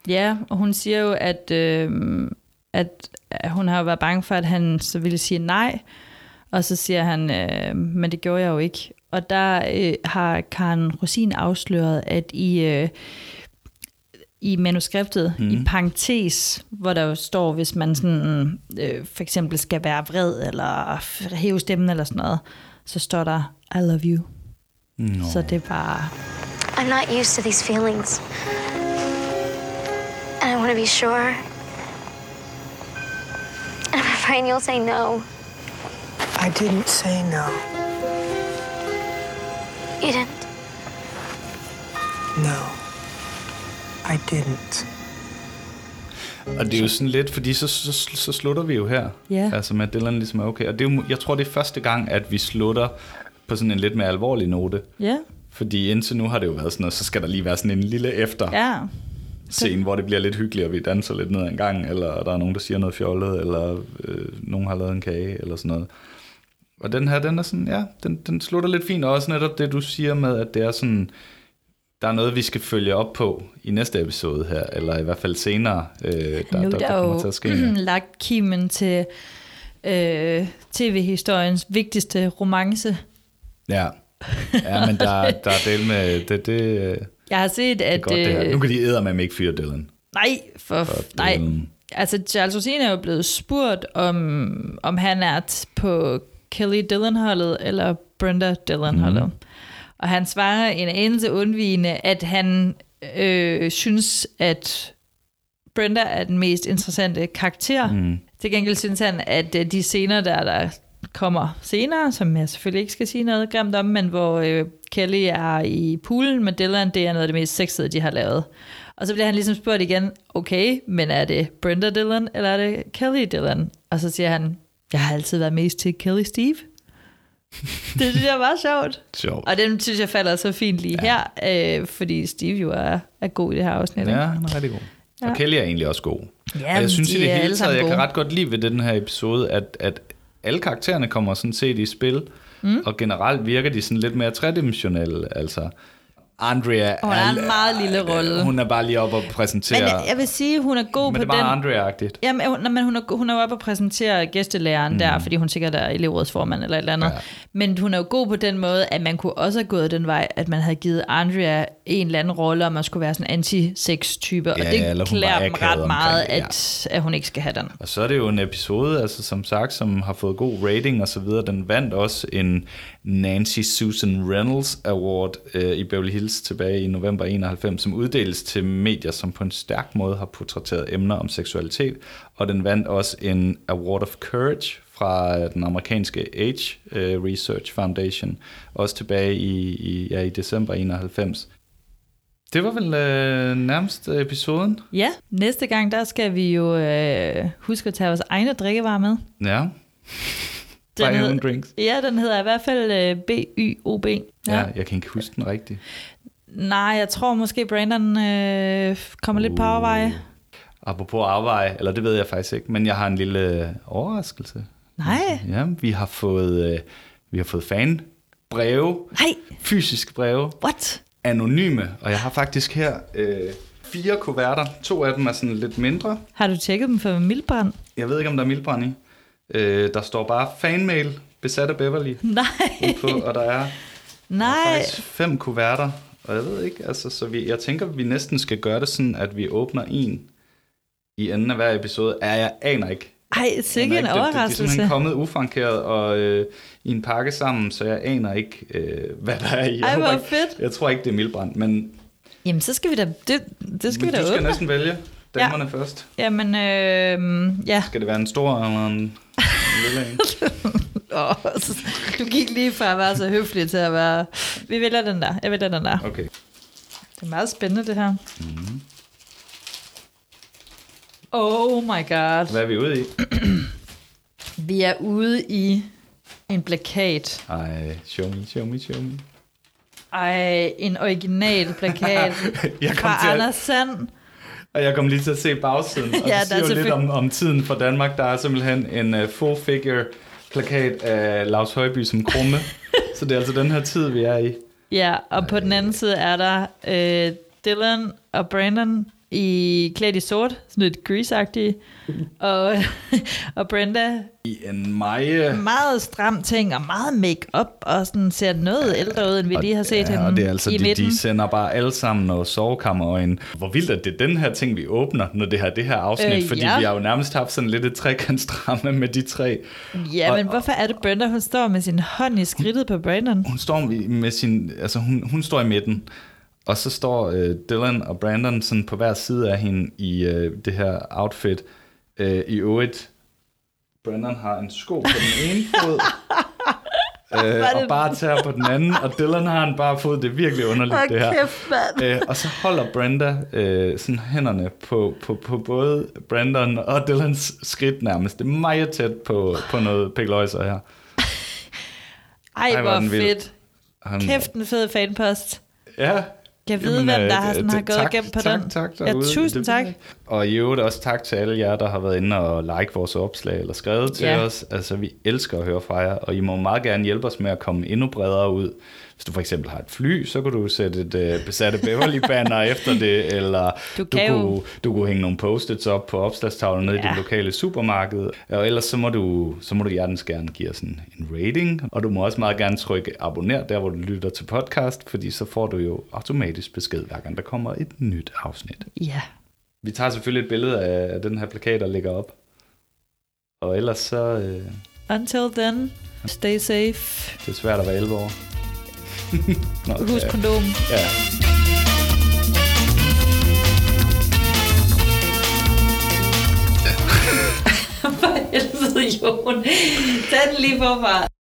Ja, og hun siger jo, at, øh, at at hun har været bange for, at han så ville sige nej. Og så siger han, øh, men det gjorde jeg jo ikke. Og der øh, har Karen Rosin afsløret, at i, øh, i manuskriptet, mm. i parentes, hvor der jo står, hvis man sådan, øh, for eksempel skal være vred, eller hæve stemmen, eller sådan noget, så står der, I love you. Nå. Så det er bare... I'm not used to these feelings. And I want to be sure. And I'm afraid you'll say no. I didn't say no. You didn't. No. I didn't. Og det er jo sådan lidt, fordi så, så, så slutter vi jo her. Ja. Altså med, Dylan ligesom er okay. Og det er jo, jeg tror, det er første gang, at vi slutter på sådan en lidt mere alvorlig note. Ja. Fordi indtil nu har det jo været sådan noget, så skal der lige være sådan en lille efter Ja. scene, hvor det bliver lidt hyggeligt, og vi danser lidt ned ad en gang, eller der er nogen, der siger noget fjollet, eller øh, nogen har lavet en kage, eller sådan noget. Og den her, den er sådan, ja, den, den slutter lidt fint, og også netop det, du siger med, at det er sådan, der er noget, vi skal følge op på i næste episode her, eller i hvert fald senere, øh, der, nu der, er der der kommer til at ske. noget. lagt kimen til øh, tv-historiens vigtigste romance. Ja. ja, men der, der er del med det, det, øh, det Jeg har set, at... godt det her. øh, Nu kan de eddermame ikke fyre Dylan. Nej, for, for nej. Dylan. Altså, Charles Rosine er jo blevet spurgt, om, om han er på Kelly Dillon-holdet eller Brenda Dillon-holdet. Mm. Og han svarer en anelse undvigende, at han øh, synes, at Brenda er den mest interessante karakter. Mm. Til gengæld synes han, at øh, de scener, der, der kommer senere, som jeg selvfølgelig ikke skal sige noget grimt om, men hvor øh, Kelly er i poolen med Dylan, det er noget af det mest sexede, de har lavet. Og så bliver han ligesom spurgt igen, okay, men er det Brenda Dylan, eller er det Kelly Dylan? Og så siger han, jeg har altid været mest til Kelly Steve. det synes jeg meget sjovt. Sjovt. Og den synes jeg falder så fint lige ja. her, øh, fordi Steve jo er, er god i det her afsnit. Ja, han er rigtig god. Ja. Og Kelly er egentlig også god. Ja, og jeg synes i det hele taget, jeg kan ret godt lide ved den her episode, at, at alle karaktererne kommer sådan set i spil, mm. og generelt virker de sådan lidt mere tredimensionelle. Altså, Andrea Og hun har en meget lille rolle. Hun er bare lige oppe og præsentere. Men jeg, jeg vil sige, hun er god men på det er den... meget Andrea-agtigt. Jamen, hun, men hun, er, hun er oppe og præsentere gæstelæreren mm. der, fordi hun sikkert er elevrådsformand eller et eller andet. Ja. Men hun er jo god på den måde, at man kunne også have gået den vej, at man havde givet Andrea en eller anden rolle, og man skulle være sådan en anti-sex-type. og Ja, det hun var klæder dem ret meget, omkring det, ja. at, at hun ikke skal have den. Og så er det jo en episode, altså som sagt, som har fået god rating og så videre. Den vandt også en Nancy Susan Reynolds Award øh, i Beverly Hills tilbage i november 91, som uddeles til medier, som på en stærk måde har portrætteret emner om seksualitet. Og den vandt også en Award of Courage fra den amerikanske Age øh, Research Foundation, også tilbage i, i, ja, i december 91. Det var vel øh, nærmest episoden. Ja, næste gang, der skal vi jo øh, huske at tage vores egne drikkevarer med. Ja. Den Buy hed- drinks. Ja, den hedder i hvert fald øh, B-Y-O-B. Ja, jeg kan ikke huske den rigtigt. Nej, jeg tror måske Brandon øh, kommer lidt på afveje. Apropos afveje, eller det ved jeg faktisk ikke, men jeg har en lille øh, overraskelse. Nej. Ja, vi har fået, øh, vi har fået fan breve, Nej. fysiske breve, What? anonyme, og jeg har faktisk her øh, fire kuverter. To af dem er sådan lidt mindre. Har du tjekket dem for mildbrand? Jeg ved ikke, om der er mildbrand i. Øh, der står bare fanmail, besat af Beverly, Nej. på, og der er Nej. faktisk fem kuverter. Og jeg ved ikke, altså, så vi, jeg tænker, vi næsten skal gøre det sådan, at vi åbner en i enden af hver episode. Ja, jeg aner ikke. Ej, sikke en ikke. Det, det, det er overraskelse. simpelthen kommet ufrankeret og øh, i en pakke sammen, så jeg aner ikke, øh, hvad der er i. Ej, hvor fedt. Jeg tror ikke, det er mildbrand, men, Jamen, så skal vi da, det, det skal vi da du skal åbne. næsten vælge damerne ja. først. Jamen, øh, ja. Skal det være en stor eller en lille en? Åh, så- du gik lige fra at være så høflig til at være... Vi vælger den der. Jeg vælger den der. Okay. Det er meget spændende, det her. Mm-hmm. Oh my god. Hvad er vi ude i? Vi er ude i en plakat. Ej, show me, show me, show me. Ej, en original plakat Jeg kom fra til at- Anders Sand. Og jeg kom lige til at se bagsiden, og Ja, det siger er jo lidt om, om tiden for Danmark. Der er simpelthen en uh, full figure plakat af Lars Højby som krumme. så det er altså den her tid, vi er i. Ja, og på den anden side er der øh, Dylan og Brandon i klædt i sort, sådan lidt grease og, og Brenda I en meget... meget stram ting og meget make-up og sådan ser noget ældre ud, end vi lige har set ja, hende og det er altså, i de, midten. de sender bare alle sammen noget sovekammerøjen. Hvor vildt at det er den her ting, vi åbner, når det her, det her afsnit, øh, fordi ja. vi har jo nærmest haft sådan lidt et trekantsdrama med de tre. Ja, og- men hvorfor er det Brenda, hun står med sin hånd i skridtet på Brandon? Hun står med sin, altså hun, hun står i midten, og så står øh, Dylan og Brandon sådan på hver side af hende i øh, det her outfit. Øh, I øvrigt, Brandon har en sko på den ene fod, øh, og bare tager på den anden, og Dylan har en bare fod. Det virkelig underligt, Hold det her. kæft. Øh, og så holder Brenda øh, sådan hænderne på, på, på både Brandon og Dylans skridt nærmest. Det er meget tæt på, på noget pikløjser her. Ej, Ej, hvor fedt. Han, Kæft en fed fanpost. Ja. Jeg Jamen, hvem der øh, har, sådan, har gået tak, igennem på tak, den? tak ja, derude. tusind tak. Og i øvrigt også tak til alle jer, der har været inde og like vores opslag eller skrevet til Ja. os. Altså, vi elsker at høre fra jer, og I må meget gerne hjælpe os med at komme endnu bredere ud. Hvis du for eksempel har et fly, så kan du sætte et uh, besatte Beverly-banner efter det, eller Du du, kan jo- kunne, du kunne hænge nogle post-its op på opslagstavlen nede ja. i dit lokale supermarked. Og ellers så må du, så må du hjertens gerne give os en, en rating, og du må også meget gerne trykke abonner der, hvor du lytter til podcast, fordi så får du jo automatisk besked, hver gang der kommer et nyt afsnit. Ja. Vi tager selvfølgelig et billede af, af den her plakat, der ligger op. Og ellers så... Øh, Until then, stay safe. det er svært at være 11 år. Nå, Husk ja. kondom. Ja. For helvede, Jon. Tag den lige forfra.